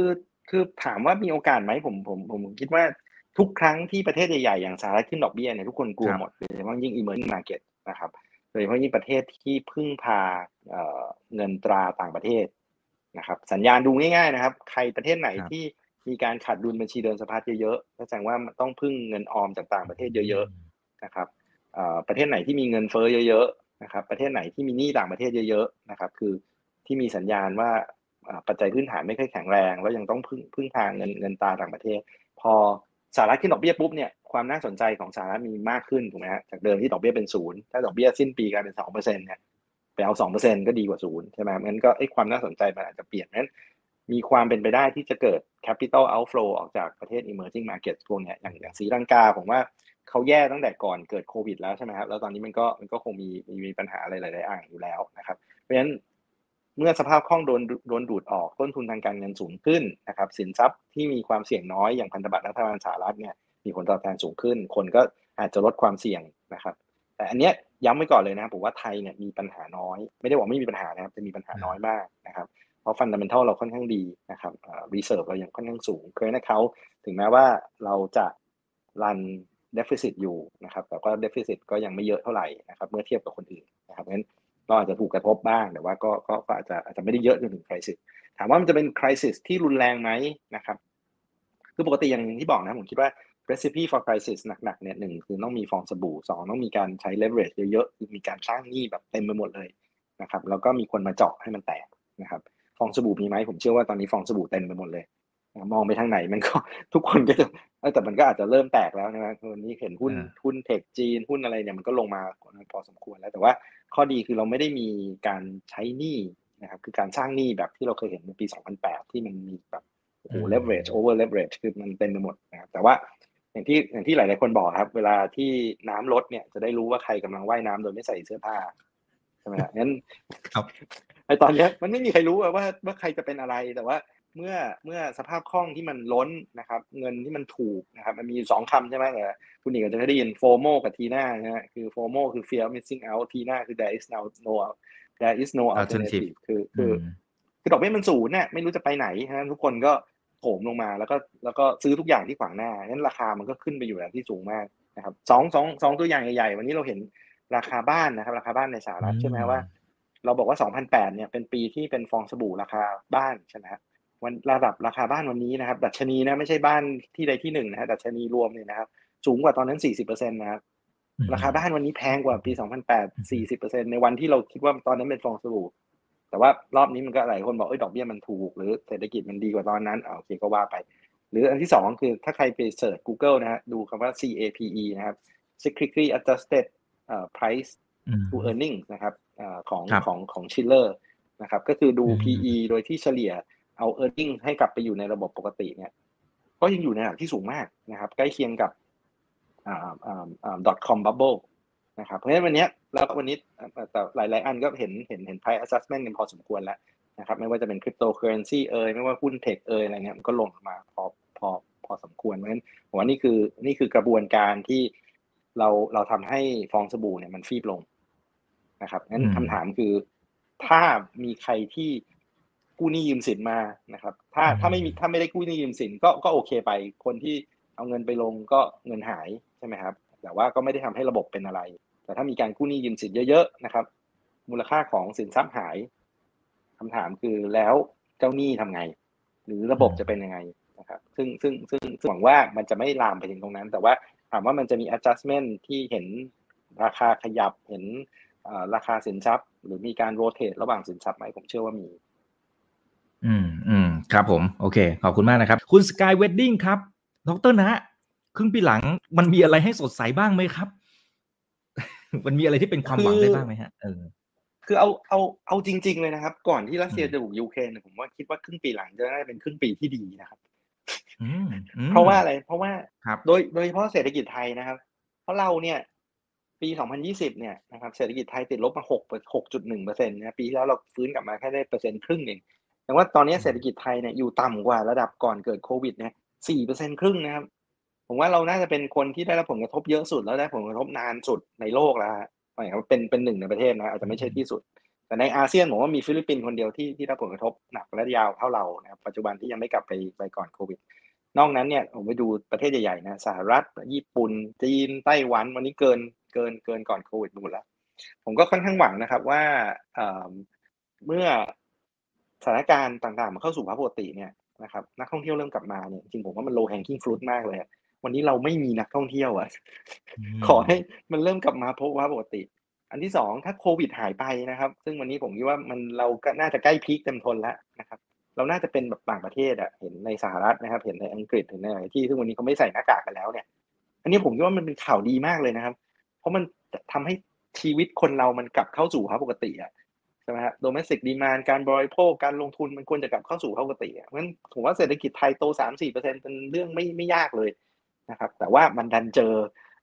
คือถามว่ามีโอกาสไหมผมผมผมคิดว่าทุกครั้งที่ประเทศใหญ่ๆอย่างสหรัฐขึ้นดอกเบี้ยเนี่ยทุกคนกลัวหมดโดยเฉพาะยิ่ง emerging market นะครับ โดยเฉพาะยิ่งประเทศที่พึ่งพาเงินตราต่างประเทศนะครับ สัญญาณดูง่ายๆนะครับ ใครประเทศไหนที่มีการขาดดุลบัญชีเดินสะพัดเยอะๆก็แสดงว่าต้องพึ่งเงินออมจากต่างประเทศเยอะๆนะครับประเทศไหนที่มีเงินเฟ้อเยอะๆนะครับ ประเทศไหนที่มีหนี้ต่างประเทศเยอะๆนะครับ คือที่มีสัญญาณว่าปัจจัยพื้นฐานไม่ค่อยแข็งแรง แล้วยังต้องพึ่งพึ่งทางเงินเงินตราต่างประเทศ พอ สหรัฐขึ้นดอกเบี้ยปุ๊บเนี่ยความน่าสนใจของสหรัฐมีมากขึ้นถูกไหมฮะจากเดิมที่ดอกเบี้ยเป็นศูนย์ถ้าดอกเบี้ยสิ้นปีกลายเป็นสองเปอร์เซ็นต์เนี่ยไปเอาสองเปอร์เซ็นต์ก็ดีกว่าศูนย์ใช่ไหมงั้นก็ไอ้ความน่าสนใจมันอาจจะเปลี่ยนนั้นมีความเป็นไปได้ที่จะเกิด capital outflow ออกจากประเทศ emerging market พวกเนี้ยอย่างอย่างสีลังกาผมว่าเขาแย่ตั้งแต่ก่อนเกิดโควิดแล้วใช่ไหมครับแล้วตอนนี้มันก็มันก็คงมีมีปัญหาอะไรหลายๆอย่างอยู่แล้วนะครับเพราะฉะนั้น เมื่อสภาพคล่องโดนโดนดูดออกต้นทุนทางการเงินสูงขึ้นนะครับสินทรัพย์ที่มีความเสี่ยงน้อยอย่างพันธบัตรรัฐบาลสหรัฐเนี่ยมีผลตอบแทนสูงขึ้น คนก็อาจจะลดความเสี่ยงนะครับ แต่อันเนี้ยย้ำไว้ก่อนเลยนะผมว่าไทยเนี่ยมีปัญหาน้อย ไม่ได้บอกไม่มีปัญหานะครับจะมีปัญหาน้อยมากนะครับเพราะ fundamental เราค่อนข้างดีนะครับ reserve เรายังค่อนข้างสูงเคยนะเขาถึงแม้ว่าเราจะรันเดฟ i ซิตอยู่นะครับแต่ก็เดฟ i ซิตก็ยังไม่เยอะเท่าไหร่นะครับเมื่อเทียบกับคนอื่นนะครับเพราะฉะนั้น เราอาจจะถูกกระทบบ้างแต่ว่าก็ก็อาจจะอาจจะไม่ได้เยอะจนถึงคริสิสถามว่ามันจะเป็นคริสิสที่รุนแรงไหมนะครับคือปกติอย่างที่บอกนะผมคิดว่า recipe for crisis หนักๆเนี่ยหนึ่งคือต้องมีฟองสบู่สองต้องมีการใช้ leverage เยอะๆมีการสร้างหนี้แบบเต็มไปหมดเลยนะครับแล้วก็มีคนมาเจาะให้มันแตกนะครับฟองสบู่มีไหมผมเชื่อว่าตอนนี้ฟองสบู่เต็มไปหมดเลย มองไปทางไหนมันก็ทุกคนก็จะแต่มันก็อาจจะเริ่มแตกแล้วนะครับวันนี้เห็นหุ้นหุ้นเทคจีนหุ้นอะไรเนี่ยมันก็ลงมาพอสมควรแล้ว แต่ว่าข้อดีคือเราไม่ได้มีการใช้หนี้นะครับคือการสร้างหนี้แบบที่เราเคยเห็นในปี 2008 ที่มันมีแบบโอ้โห leverage over leverage คือมันเต็มไปหมดนะครับแต่ว่าอย่างที่อย่างที่หลาย ๆ คนบอกครับ เวลาที่น้ำลดเนี่ยจะได้รู้ว่าใครกำลังว่ายน้ำโดยไม่ใส่เสื้อผ้าใช่ไหมครับงั้นไอตอนเนี้ยมันไม่มีใครรู้ว่าว่าใครจะเป็นอะไรแต่ว่า เมื่อเมื่อสภาพคล่องที่มันล้นนะครับเงินที่มันถูกนะครับมันมีสองคำใช่ไหมแต่คุณหนิงอาจจะได้ยินโฟโมกับทีน่านะฮะคือโฟโมคือ fear of missing out ทีน่าคือ there is no no there is no alternative คือคือคือดอกเบี้ยมันสูงเนี่ยไม่รู้จะไปไหนนะทุกคนก็โถมลงมาแล้วก็แล้วก็ซื้อทุกอย่างที่ขวางหน้างั้นราคามันก็ขึ้นไปอยู่แบบที่สูงมากนะครับสองสองสองตัวอย่างใหญ่ๆวันนี้เราเห็นราคาบ้านนะครับ ราคาบ้านในสหรัฐใช่ไหมว่า เราบอกว่า 2008 เนี่ยเป็นปีที่เป็นฟองสบู่ราคาบ้านใช่ไหม วันระดับราคาบ้านวันนี้นะครับ ดัชนีนะไม่ใช่บ้านที่ใดที่หนึ่งนะฮะดัชนีรวมเนี่ยนะครับ สูงกว่าตอนนั้น40%นะครับราคาบ้านวันนี้แพงกว่าปี2008 40%ในวันที่เราคิดว่าตอนนั้นเป็นฟองสบู่แต่ว่ารอบนี้มันก็หลายคนบอกเอ้ยดอกเบี้ยมันถูก หรือเศรษฐกิจมันดีกว่าตอนนั้นโอเคก็ว่าไป หรืออันที่สองคือถ้าใครไปเสิร์ช Google นะฮะดูคำว่า CAPE นะครับ cyclically adjusted price to earnings นะครับของของของ Schiller นะครับก็คือดู PE โดยที่เฉลี่ย เอา e a r n i n g ให้กลับไปอยู่ในระบบปกติเนี่ยก็ยังอยู่ในระดับที่สูงมากนะครับใกล้เคียงกับอ่าอ่าอ่า dot com bubble นะครับเพราะฉะนั้นวันนี้แล้ววันนี้แต่หลาย ๆ อันก็เห็นเห็นเห็น price adjustment กันพอสมควรแล้วนะครับไม่ว่าจะเป็นคริปโตเคอเรนซีเอ่ยไม่ว่าหุ้นเทคเอ่ยอะไรเงี้ยมันก็ลงมาพอพอพอสมควรเพราะฉะนั้นผมว่านี่คือนี่คือกระบวนการที่เราเราทำให้ฟองสบู่เนี่ยมันฟีบลงนะครับงั้นคำถามคือถ้ามีใครที่ กู้หนี้ยืมสินมานะครับ ถ้าถ้าไม่มีถ้าไม่ได้กู้หนี้ยืมสินก็ก็โอเคไป คนที่เอาเงินไปลงก็เงินหายใช่ไหมครับ แต่ว่าก็ไม่ได้ทำให้ระบบเป็นอะไร แต่ถ้ามีการกู้หนี้ยืมสินเยอะๆนะครับ มูลค่าของสินทรัพย์หายคำถามคือแล้วเจ้าหนี้ทำไง หรือระบบจะเป็นยังไงนะครับ ซึ่งซึ่งซึ่งหวังว่ามันจะไม่ลามไปถึงตรงนั้น แต่ว่าถามว่ามันจะมี adjustment ที่เห็นราคาขยับเห็นราคาสินทรัพย์ หรือมีการ rotate ระหว่างสินทรัพย์ไหมผมเชื่อว่ามี อืมอืมครับผม โอเค ขอบคุณมากนะครับ คุณ Sky Wedding ครับดรนะครึ่งปีหลังมันมีอะไรให้สดใสบ้างไหมครับ มันมีอะไรที่เป็นความหวังได้บ้างไหมฮะเออคือเอาเอาเอาจริง ๆเลยนะครับ ก่อนที่รัสเซียจะบุกยูเครนผมว่าคิดว่าครึ่งปีหลังจะได้เป็นครึ่งปีที่ดีนะครับเพราะว่าอะไร เพราะว่าโดยโดยเฉพาะเศรษฐกิจไทยนะครับ เพราะเราเนี่ย ปี 2020 เนี่ยนะครับเศรษฐกิจไทยติดลบมา 6 6.1เปอร์เซ็นต์นะปีที่แล้วเราฟื้นกลับมาแค่ได้เปอร์เซ็นต์ครึ่งเอง แต่ว่าตอนนี้เศรษฐกิจไทยเนี่ยอยู่ต่ำกว่าระดับก่อนเกิดโควิดเนี่ยสี่เปอร์เซ็นครึ่งนะครับ ผมว่าเราน่าจะเป็นคนที่ได้รับผลกระทบเยอะสุด แล้วได้ผลกระทบนานสุดในโลกแล้วหมายความเป็นเป็นหนึ่งในประเทศนะอาจจะไม่ใช่ที่สุด แต่ในอาเซียนผมว่ามีฟิลิปปินส์คนเดียวที่ที่ได้ผลกระทบหนักและยาวเท่าเรานะครับปัจจุบันที่ยังไม่กลับไปไปก่อนโควิด นอกนั้นเนี่ยผมไปดูประเทศใหญ่ๆนะสหรัฐญี่ปุ่นจีนไต้หวันวันนี้เกินเกินเกินก่อนโควิดหมดแล้ว ผมก็ค่อนข้างหวังนะครับว่าเมื่อ สถานการณ์ต่างๆมันเข้าสู่ภาวะปกติเนี่ยนะครับนักท่องเที่ยวเริ่มกลับมาเนี่ยจริงผมว่ามันโลแฮงกิ้งฟรุตมากเลยวันนี้เราไม่มีนักท่องเที่ยวอะขอให้มันเริ่มกลับมาพบว่าปกติ อันที่สองถ้าโควิดหายไปนะครับ ซึ่งวันนี้ผมคิดว่ามันเราก็น่าจะใกล้พีคเต็มทนแล้วนะครับเราน่าจะเป็นแบบต่างประเทศอะเห็นในสหรัฐนะครับ เห็นในอังกฤษเห็นในอะไรที่ซึ่งวันนี้เขาไม่ใส่หน้ากากกันแล้วเนี่ย อันนี้ผมคิดว่ามันเป็นข่าวดีมากเลยนะครับ เพราะมันทำให้ชีวิตคนเรามันกลับเข้าสู่ภาวะปกติอะ ช่ไหมฮะโดเมสติกดีมานการบริโภคการลงทุนมันควรจะกลับเข้าสู่ปกติเพราะฉะนั้นผมว่าเศรษฐกิจไทยโตสามสี่เปอร์เซ็นเป็นเรื่องไม่ไม่ยากเลยนะครับ แต่ว่ามันดันเจอ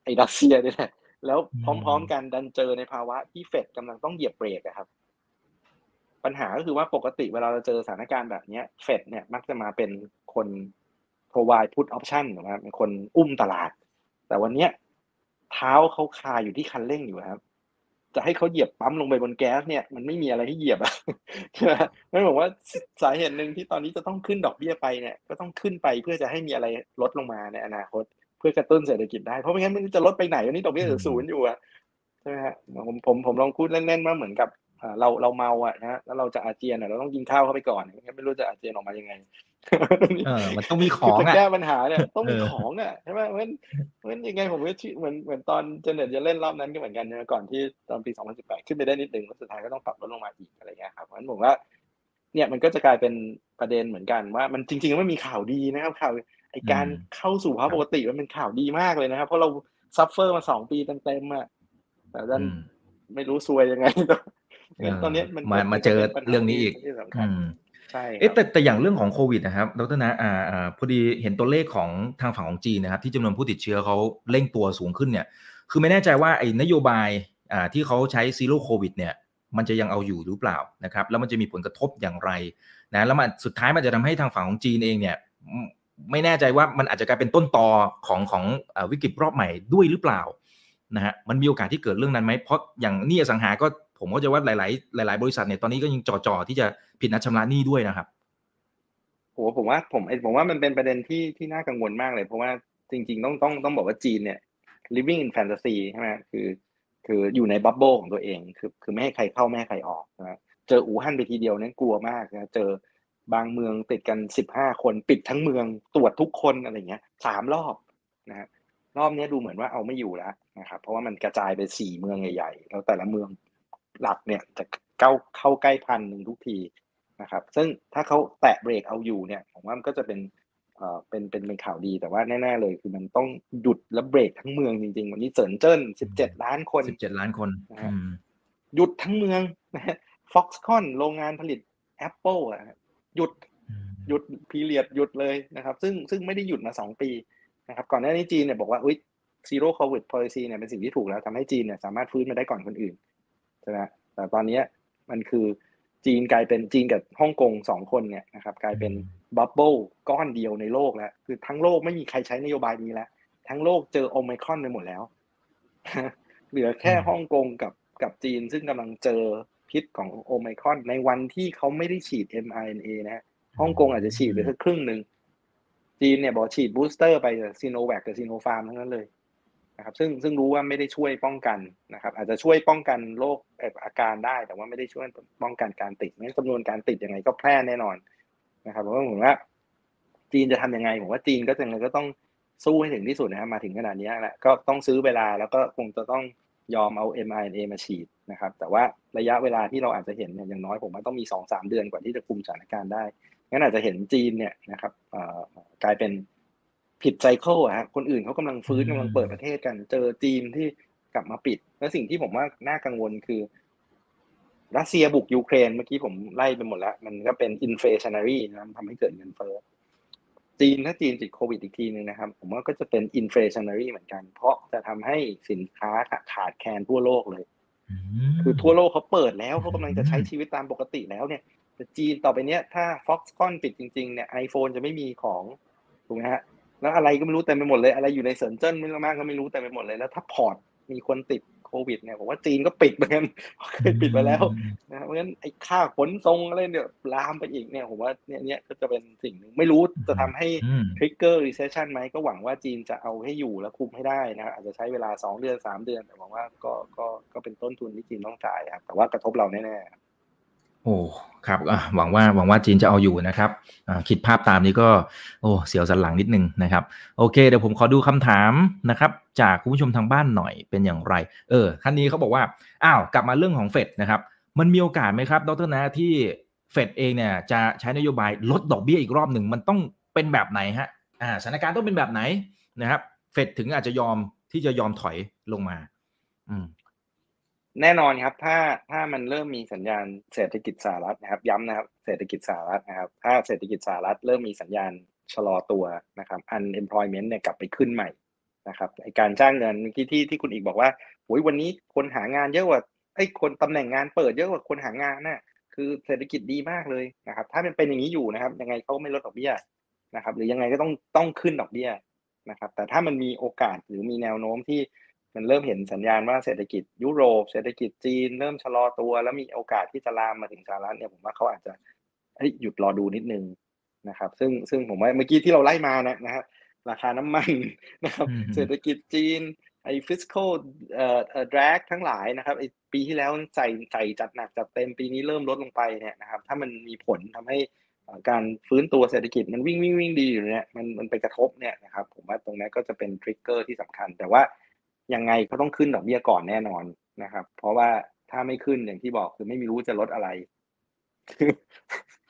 ไอ้รัสเซียนี่แหละแล้วพร้อม ๆ กันดันเจอในภาวะที่เฟดกำลังต้องเหยียบเบรกครับ ปัญหาก็คือว่าปกติเวลาเราเจอสถานการณ์แบบนี้เฟดเนี่ยมักจะมาเป็นคน provide put option นะครับเป็นคนอุ้มตลาด แต่วันนี้เท้าเขาคาอยู่ที่คันเร่งอยู่ครับ จะให้เขาเหยียบปั๊มลงไปบนแก๊สเนี่ยมันไม่มีอะไรให้เหยียบอะใช่ไหมไม่บอกว่าสาเหตุหนึ่งที่ตอนนี้จะต้องขึ้นดอกเบี้ยไปเนี่ยก็ต้องขึ้นไปเพื่อจะให้มีอะไรลดลงมาในอนาคต เพื่อกระตุ้นเศรษฐกิจได้เพราะไม่งั้นมันจะลดไปไหนวันนี้ดอกเบี้ยศูนย์อยู่อะใช่ไหมฮะผมผมผมลองพูดเล่นๆว่าเหมือนกับ เราเราเมาอะนะแล้วเราจะอาเจียนอะเราต้องกินข้าวเข้าไปก่อนไม่รู้จะอาเจียนออกมายังไงเออมันต้องมีของอะแก้ปัญหาเนี่ยต้องมีของอะใช่ไหมเพราะฉะนั้นยังไงผมก็เหมือนเหมือนตอน Janet Yellen รอบนั้นก็เหมือนกันนะก่อนที่ตอนปี 2018 ขึ้นไปได้นิดนึงแล้วสุดท้ายก็ต้องปรับลดลงมาอีกอะไรเงี้ยครับเพราะฉะนั้นผมว่า เนี่ยมันก็จะกลายเป็นประเด็นเหมือนกันว่า มันจริงๆไม่มีข่าวดีนะครับข่าวไอการเข้าสู่ภาวะปกติมันเป็นข่าวดีมากเลยนะครับเพราะเรา suffer มาสองปีเต็มๆอะแต่ดันไม่รู้ซวยยังไง ตอนนี้มันมาเจอเรื่องนี้อีกใช่เอ๊ะแต่แต่อย่างเรื่องของโควิดนะครับดรนะอ่าอ่าพอดีเห็นตัวเลขของทางฝั่งของจีนนะครับ ที่จำนวนผู้ติดเชื้อเขาเร่งตัวสูงขึ้นเนี่ย คือไม่แน่ใจว่าไอ้นโยบายอ่าที่เขาใช้ซีโร่โควิดเนี่ยมันจะยังเอาอยู่หรือเปล่านะครับ แล้วมันจะมีผลกระทบอย่างไรนะแล้วมันสุดท้ายมันจะทำให้ทางฝั่งของจีนเองเนี่ยไม่แน่ใจว่ามันอาจจะกลายเป็นต้นตอของของวิกฤตรอบใหม่ด้วยหรือเปล่านะฮะมันมีโอกาสที่เกิดเรื่องนั้นไหมเพราะอย่างนี่อสังหาก็ ผมก็จะว่าหลาย ๆ หลาย ๆ บริษัทเนี่ยตอนนี้ก็ยังจ่อๆที่จะผิดนัดชำระหนี้ด้วยนะครับโอ้ผมว่าผมผมว่ามันเป็นประเด็นที่ที่น่ากังวลมากเลย เพราะว่าจริง ๆ ต้องต้องต้องบอกว่าจีนเนี่ย living in fantasy ใช่ไหมคือคืออยู่ในบับเบิลของตัวเองคือคือไม่ให้ใครเข้าไม่ให้ใครออกนะเจออู่ฮั่นไปทีเดียวนั้นกลัวมากนะเจอบางเมืองติดกันสิบห้าคนปิดทั้งเมืองตรวจทุกคนอะไรเงี้ยสามรอบนะฮะรอบนี้ดูเหมือนว่าเอาไม่อยู่แล้วนะครับเพราะว่ามันกระจายไปสี่เมืองใหญ่ๆแล้วแต่ละเมือง หลักเนี่ยจะเข้าเข้าใกล้พันหนึ่งทุกทีนะครับ ซึ่งถ้าเขาแตะเบรกเอาอยู่เนี่ยผมว่ามันก็จะเป็นเอ่อเป็นเป็นเป็นข่าวดีแต่ว่าแน่ๆเลยคือมันต้องหยุดและเบรกทั้งเมืองจริงๆ วันนี้เซินเจิ้นสิบเจ็ดล้านคนสิบเจ็ดล้านคนหยุดทั้งเมืองนะฮะ Foxconn โรงงานผลิต Apple อะหยุดหยุด period หยุดเลยนะครับ ซึ่งซึ่งไม่ได้หยุดมาสองปีนะครับก่อนหน้านี้จีนเนี่ยบอกว่าอุ้ยซีโร่โควิดพ policy เนี่ยเป็นสิ่งที่ถูกแล้วทำให้จีนเนี่ยสามารถฟื้นมาได้ก่อนคนอื่นใช่ไหมแต่ตอนนี้มันคือจีนกลายเป็นจีนกับฮ่องกงสองคนเนี่ยนะครับกลายเป็น bubble ก้อนเดียวในโลกแล้ว คือทั้งโลกไม่มีใครใช้นโยบายนี้แล้วทั้งโลกเจอโอมิครอนไปหมดแล้ว เหลือแค่ฮ่องกงกับกับจีนซึ่งกำลังเจอพิษของโอมิครอนในวันที่เขาไม่ได้ฉีด mRNA นะฮ่องกงอาจจะฉีดไปแค่ครึ่งหนึ่งจีนเนี่ยบอกฉีดบูสเตอร์ไปซีโนแวคกับซีโนฟาร์มทั้งนั้นเลย นะครับซึ่งซึ่งรู้ว่าไม่ได้ช่วยป้องกันนะครับ อาจจะช่วยป้องกันโรคอาการได้ แต่ว่าไม่ได้ช่วยป้องกันการติดงั้นจำนวนการติดยังไงก็แพร่แน่นอนนะครับเพราผมว่า จีนจะทํำยังไงผมว่าจีนก็ยังไงก็ต้องสู้ให้ถึงที่สุดนะครับมาถึงขนาดนี้แล้วก็ต้องซื้อเวลาแล้วก็คงจะต้องยอมเอา mRNA มาฉีดนะครับ แต่ว่าระยะเวลาที่เราอาจจะเห็นเนี่ยอย่างน้อยผมว่าต้องมีสองสามเดือนกว่าที่จะคุมสถานการณ์ได้งั้นอาจจะเห็นจีนเนี่ยนะครับกลายเป็น ผิด cycle อะคนอื่นเขากำลังฟื้นกำลังเปิดประเทศกัน เจอจีนที่กลับมาปิด แล้วสิ่งที่ผมว่าน่ากังวลคือรัสเซียบุกยูเครนเมื่อกี้ผมไล่ไปหมดแล้ว มันก็เป็น inflationary นะทำให้เกิดเงินเฟ้อจีนถ้าจีนติดโควิดอีกทีนึงนะครับ ผมว่าก็จะเป็น inflationary เหมือนกัน เพราะจะทำให้สินค้าขาดแคลนทั่วโลกเลย คือทั่วโลกเขาเปิดแล้วเขากำลังจะใช้ชีวิตตามปกติแล้วเนี่ยแต่จีนต่อไปเนี้ยถ้า Foxconn ปิดจริงๆเนี่ย iPhone จะไม่มีของถูกไหมฮะ แล้วอะไรก็ไม่รู้เต็มไปหมดเลย อะไรอยู่ในเซินเจิ้นไม่มากก็ไม่รู้เต็มไปหมดเลยแล้วถ้า port มีคนติดโควิดเนี่ยผมว่าจีนก็ปิดเหมือนกันเคยปิดไปแล้วนะเพราะฉะนั้นไอ้ค่าขนส่งอะไรเนี่ยลามไปอีกเนี่ยผมว่าเนี่ยเนี่ยก็จะเป็นสิ่งหนึ่งไม่รู้จะทำให้trigger recession ไหมก็หวังว่าจีนจะเอาให้อยู่และคุมให้ได้นะอาจจะใช้เวลาสองเดือนสามเดือน แต่หวังว่าก็ก็ก็เป็นต้นทุนที่จีนต้องจ่ายครับแต่ว่ากระทบเราแน่ๆ โอ้ครับหวังว่าหวังว่าจีนจะเอาอยู่นะครับคิดภาพตามนี้ก็โอ้เสียวสันหลังนิดนึงนะครับ โอเค เดี๋ยวผมขอดูคำถามนะครับ จากคุณผู้ชมทางบ้านหน่อยเป็นอย่างไร เออท่านนี้เขาบอกว่าอ้าวกลับมาเรื่องของเฟดนะครับ มันมีโอกาสไหมครับ ดรนะที่เฟดเองเนี่ยจะใช้นโยบายลดดอกเบี้ยอีกรอบหนึ่งมันต้องเป็นแบบไหนฮะอ่าสถานการณ์ต้องเป็นแบบไหนนะครับ เฟดถึงอาจจะยอมที่จะยอมถอยลงมา อืม แน่นอนครับ ถ้าถ้ามันเริ่มมีสัญญาณเศรษฐกิจสหรัฐนะครับ ย้ำนะครับเศรษฐกิจสหรัฐนะครับ ถ้าเศรษฐกิจสหรัฐเริ่มมีสัญญาณชะลอตัวนะครับ unemployment เนี่ยกลับไปขึ้นใหม่นะครับไอการจ้างเงินที่ที่ที่คุณอีกบอกว่าโอ้ยวันนี้คนหางานเยอะกว่าไอ้คนตำแหน่งงานเปิดเยอะกว่าคนหางานน่ะคือเศรษฐกิจดีมากเลยนะครับ ถ้ามันเป็นอย่างนี้อยู่นะครับ ยังไงเขาไม่ลดดอกเบี้ยนะครับ หรือยังไงก็ต้องต้องขึ้นดอกเบี้ยนะครับ แต่ถ้ามันมีโอกาสหรือมีแนวโน้มที่ มันเริ่มเห็นสัญญาณว่าเศรษฐกิจยุโรป เศรษฐกิจจีน เริ่มชะลอตัว แล้วมีโอกาสที่จะลามมาถึงสหรัฐเนี่ยผมว่าเขาอาจจะหยุดรอดูนิดนึงนะครับ ซึ่งซึ่งผมว่าเมื่อกี้ที่เราไล่มานะนะครับราคาน้ำมันนะครับเศรษฐกิจจีนไอ้ fiscal เอ่อเอ่อ drag ทั้งหลายนะครับไอ้ปีที่แล้วใส่ใส่จัดหนักจัดเต็มปีนี้เริ่มลดลงไปเนี่ยนะครับ ถ้ามันมีผลทำให้การฟื้นตัวเศรษฐกิจมันวิ่งวิ่งวิ่งดีอยู่เนี่ยมันมันไปกระทบเนี่ยนะครับ ผมว่าตรงนี้ก็จะเป็น trigger ที่สำคัญ แต่ว่า ยังไงก็ต้องขึ้นดอกเบี้ยก่อนแน่นอนนะครับ เพราะว่าถ้าไม่ขึ้นอย่างที่บอกคือไม่มีรู้จะลดอะไร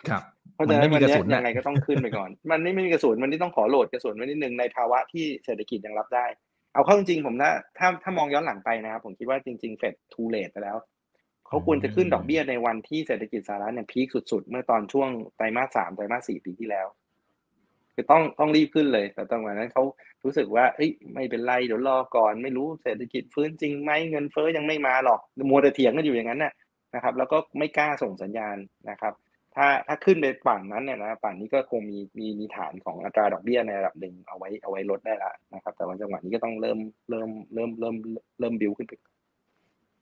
ครับเพราะฉะนั้นมันยังไงก็ต้องขึ้นไปก่อน มันไม่มีกระสุนมันนี่ต้องขอโหลดกระสุนไว้นิดนึงในภาวะที่เศรษฐกิจยังรับได้ เอาเข้าจริงผมนะถ้าถ้ามองย้อนหลังไปนะครับ ผมคิดว่าจริง ๆเฟด too late ไปแล้วเขาควรจะขึ้นดอกเบี้ยในวันที่เศรษฐกิจสหรัฐเนี่ย peak สุดๆ เมื่อตอนช่วงไตรมาสสามไตรมาสสี่ปีที่แล้ว คือต้องต้องรีบขึ้นเลย แต่ตอนนั้นเขารู้สึกว่าเอ้ยไม่เป็นไรเดี๋ยวรอก่อน ไม่รู้เศรษฐกิจฟื้นจริงไหมเงินเฟ้อยังไม่มาหรอกมัวแต่เถียงกันอยู่อย่างนั้นน่ะนะครับ แล้วก็ไม่กล้าส่งสัญญาณนะครับ ถ้าถ้าขึ้นไปฝั่งนั้นเนี่ยนะฝั่งนี้ก็คงมีมีมีฐานของอัตราดอกเบี้ยในระดับหนึ่งเอาไว้เอาไว้ลดได้ละนะครับ แต่ว่าจังหวะนี้ก็ต้องเริ่มเริ่มเริ่มเริ่มเริ่มบิวขึ้นไป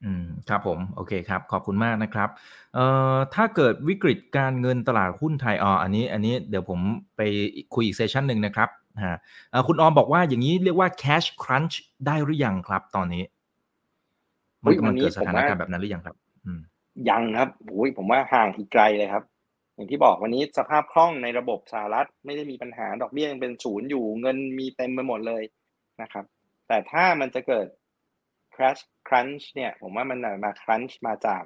อืมครับผม โอเคครับ ขอบคุณมากนะครับเอ่อถ้าเกิดวิกฤตการเงินตลาดหุ้นไทยอ๋ออันนี้อันนี้เดี๋ยวผมไปคุยอีกเซสชันหนึ่งนะครับฮะเอ่อคุณออมบอกว่าอย่างนี้เรียกว่า cash crunch ได้หรือยังครับตอนนี้เฮ้มันยกำลังเกิดวันนี้สถานการผมว่าณ์แบบนั้นหรือยังครับ อืมยังครับโอ้ยผมว่าห่างอีกไกลเลยครับ อย่างที่บอกวันนี้สภาพคล่องในระบบสหรัฐไม่ได้มีปัญหาดอกเบี้ยยังเป็นศูนย์อยู่เงินมีเต็มไปหมดเลยนะครับ แต่ถ้ามันจะเกิด crash crunch เนี่ยผมว่ามันมา crunch มาจาก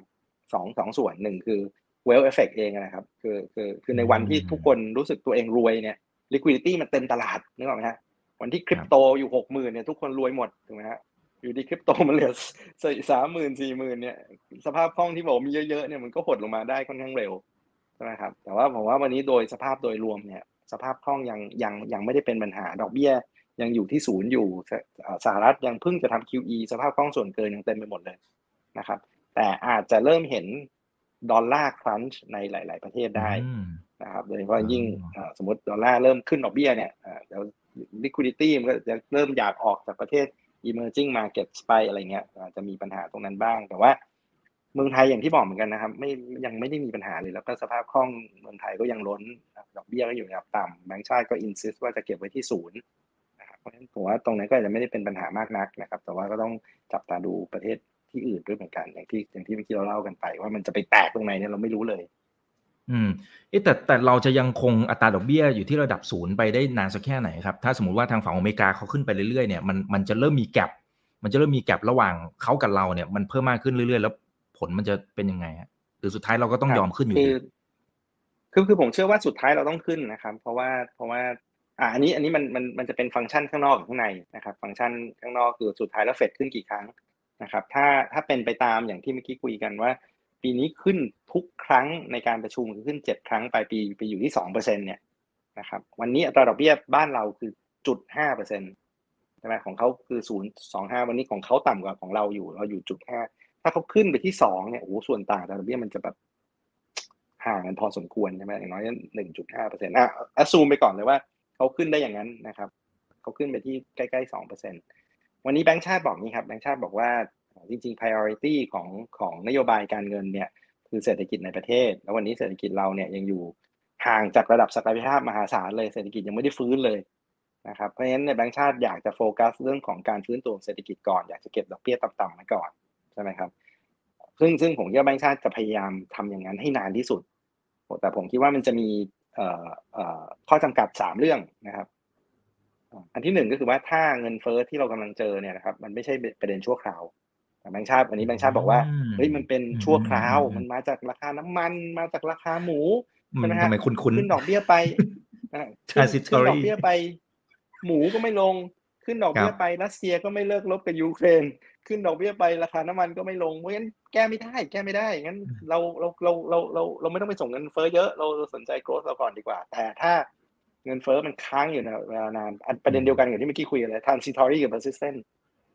สองสองส่วนหนึ่งคือ well effect เองนะครับ คือคือคือในวันที่ทุกคนรู้สึกตัวเองรวยเนี่ย liquidity มันเต็มตลาดนึกออกไหมฮะวันที่คริปโตอยู่หกหมื่นเนี่ยทุกคนรวยหมดถูกไหมฮะอยู่ดีคริปโตมันเหลือสามหมื่นสี่หมื่นเนี่ยสภาพคล่องที่บอกมีเยอะๆเนี่ยมันก็หดลงมาได้ค่อนข้างเร็วใช่ไหมครับแต่ว่าผมว่าวันนี้โดยสภาพโดยรวมเนี่ยสภาพคล่องยังยังยังไม่ได้เป็นปัญหาดอกเบี้ย ยังอยู่ที่ศูนย์อยู่สหรัฐยังเพิ่งจะทำ QE สภาพคล่องส่วนเกินยังเต็มไปหมดเลยนะครับ แต่อาจจะเริ่มเห็นดอลลาร์ครันช์ในหลาย ๆ ประเทศได้นะครับโดยเฉพาะยิ่งสมมติดอลลาร์เริ่มขึ้นดอกเบี้ยเนี่ยเดี๋ยว liquidity มันก็จะเริ่มอยากออกจากประเทศ emerging markets ไปอะไรเงี้ยจะมีปัญหาตรงนั้นบ้าง แต่ว่าเมืองไทยอย่างที่บอกเหมือนกันนะครับ ไม่ยังไม่ได้มีปัญหาเลย แล้วก็สภาพคล่องเมืองไทยก็ยังล้นดอกเบี้ยก็อยู่ในระดับต่ำแบงก์ชาติก็ insist ว่าจะเก็บไว้ที่ศูนย์นะครับ เพราะฉะนั้นผมว่าตรงนั้นก็อาจจะไม่ได้เป็นปัญหามากนักนะครับ แต่ว่าก็ต้องจับตาดูประเทศที่อื่นด้วยเหมือนกันอย่างที่อย่างที่เมื่อกี้เราเล่ากันไป ว่ามันจะไปแตกตรงไหนเนี่ยเราไม่รู้เลย อืมแต่แต่เราจะยังคงอัตราดอกเบี้ยอยู่ที่ระดับศูนย์ไปได้นานสักแค่ไหนครับ ถ้าสมมติว่าทางฝั่งอเมริกาเขาขึ้นไปเรื่อยๆเนี่ยมันมันจะเริ่มมีแกลบมันจะเริ่มมีแกลบระหว่างเขากับเราเนี่ย มันเพิ่มมากขึ้นเรื่อยๆ แล้วผลมันจะเป็นยังไงฮะหรือสุดท้ายเราก็ต้องยอมขึ้นอยู่คืดีคือคือผมเชื่อว่าสุดท้ายเราต้องขึ้นนะครับ เพราะว่าเพราะว่า อ่าอันนี้อันนี้มันมันมันจะเป็นฟังก์ชันข้างนอกกับข้างในนะครับ ฟังก์ชันข้างนอกคือสุดท้ายแล้วเฟดขึ้นกี่ครั้งนะครับ ถ้าถ้าเป็นไปตามอย่างที่เมื่อกี้คุยกันว่า ปีนี้ขึ้นทุกครั้งในการประชุมคือขึ้นเจ็ดครั้งปลายปีไปอยู่ที่สองเปอร์เซ็นเนี่ยนะครับวันนี้อัตราดอกเบี้ยบ้านเราคือจุดห้าเปอร์เซ็นต์ใช่ไหมของเขาคือศูนย์สองห้าวันนี้ของเขาต่ำกว่าของเราอยู่ เราอยู่จุดห้าถ้าเขาขึ้นไปที่สองเนี่ยโอ้โหส่วนต่างอัตราดอกเบี้ยมันจะแบบห่างกันพอสมควรใช่ไหมอย่างน้อยหนึ่งจุดห้าเปอร์เซ็นต์อะอสซูมไปก่อนเลยว่า เขาขึ้นได้อย่างนั้นนะครับเขาขึ้นไปที่ใกล้ๆสองเปอร์เซ็นวันนี้แบงก์ชาติบอกนี้ครับแบงก์ชาติบอกว่าจริงๆ priority ของของนโยบายการเงินเนี่ยคือเศรษฐกิจในประเทศ แล้ววันนี้เศรษฐกิจเราเนี่ยยังอยู่ห่างจากระดับศักยภาพมหาศาลเลยเศรษฐกิจยังไม่ได้ฟื้นเลยนะครับเพราะฉะนั้นในแบงก์ชาติอยากจะโฟกัสเรื่องของการฟื้นตัวเศรษฐกิจก่อนอยากจะเก็บดอกเบี้ยต่ำๆไว้ก่อนใช่ไหมครับซึ่งซึ่งผมคิดว่าแบงก์ชาติจะพยายามทำอย่างนั้นให้นานที่สุด แต่ผมคิดว่ามันจะมี ข้อจำกัดสามเรื่องนะครับ อันที่หนึ่งก็คือว่าถ้าเงินเฟ้อที่เรากำลังเจอเนี่ยนะครับ มันไม่ใช่ประเด็นชั่วคราวแบงค์ชาติวันนี้แบงค์ชาติบอกว่าเฮ้ยมันเป็นชั่วคราว มันมาจากราคาน้ำมัน มาจากราคาหมูใช่ไหมฮะทำไมคุ้นๆขึ้นดอกเบี้ยไปขึ้นขึ้นดอกเบี้ยไป หมูก็ไม่ลง ขึ้นดอกเบี้ยไปรัสเซียก็ไม่เลิกลบกับยูเครน ขึ้นดอกเบี้ยไปราคาน้ำมันก็ไม่ลงเพราะงั้นแก้ไม่ได้ แก้ไม่ได้งั้นเราเราเราเราเราเราไม่ต้องไปส่งเงินเฟ้อเยอะเราสนใจโกรธเราก่อนดีกว่า แต่ถ้าเงินเฟ้อมันค้างอยู่ในเวลานานประเด็นเดียวกันกับที่เมื่อกี้คุยกันเลย transitory กับ persistent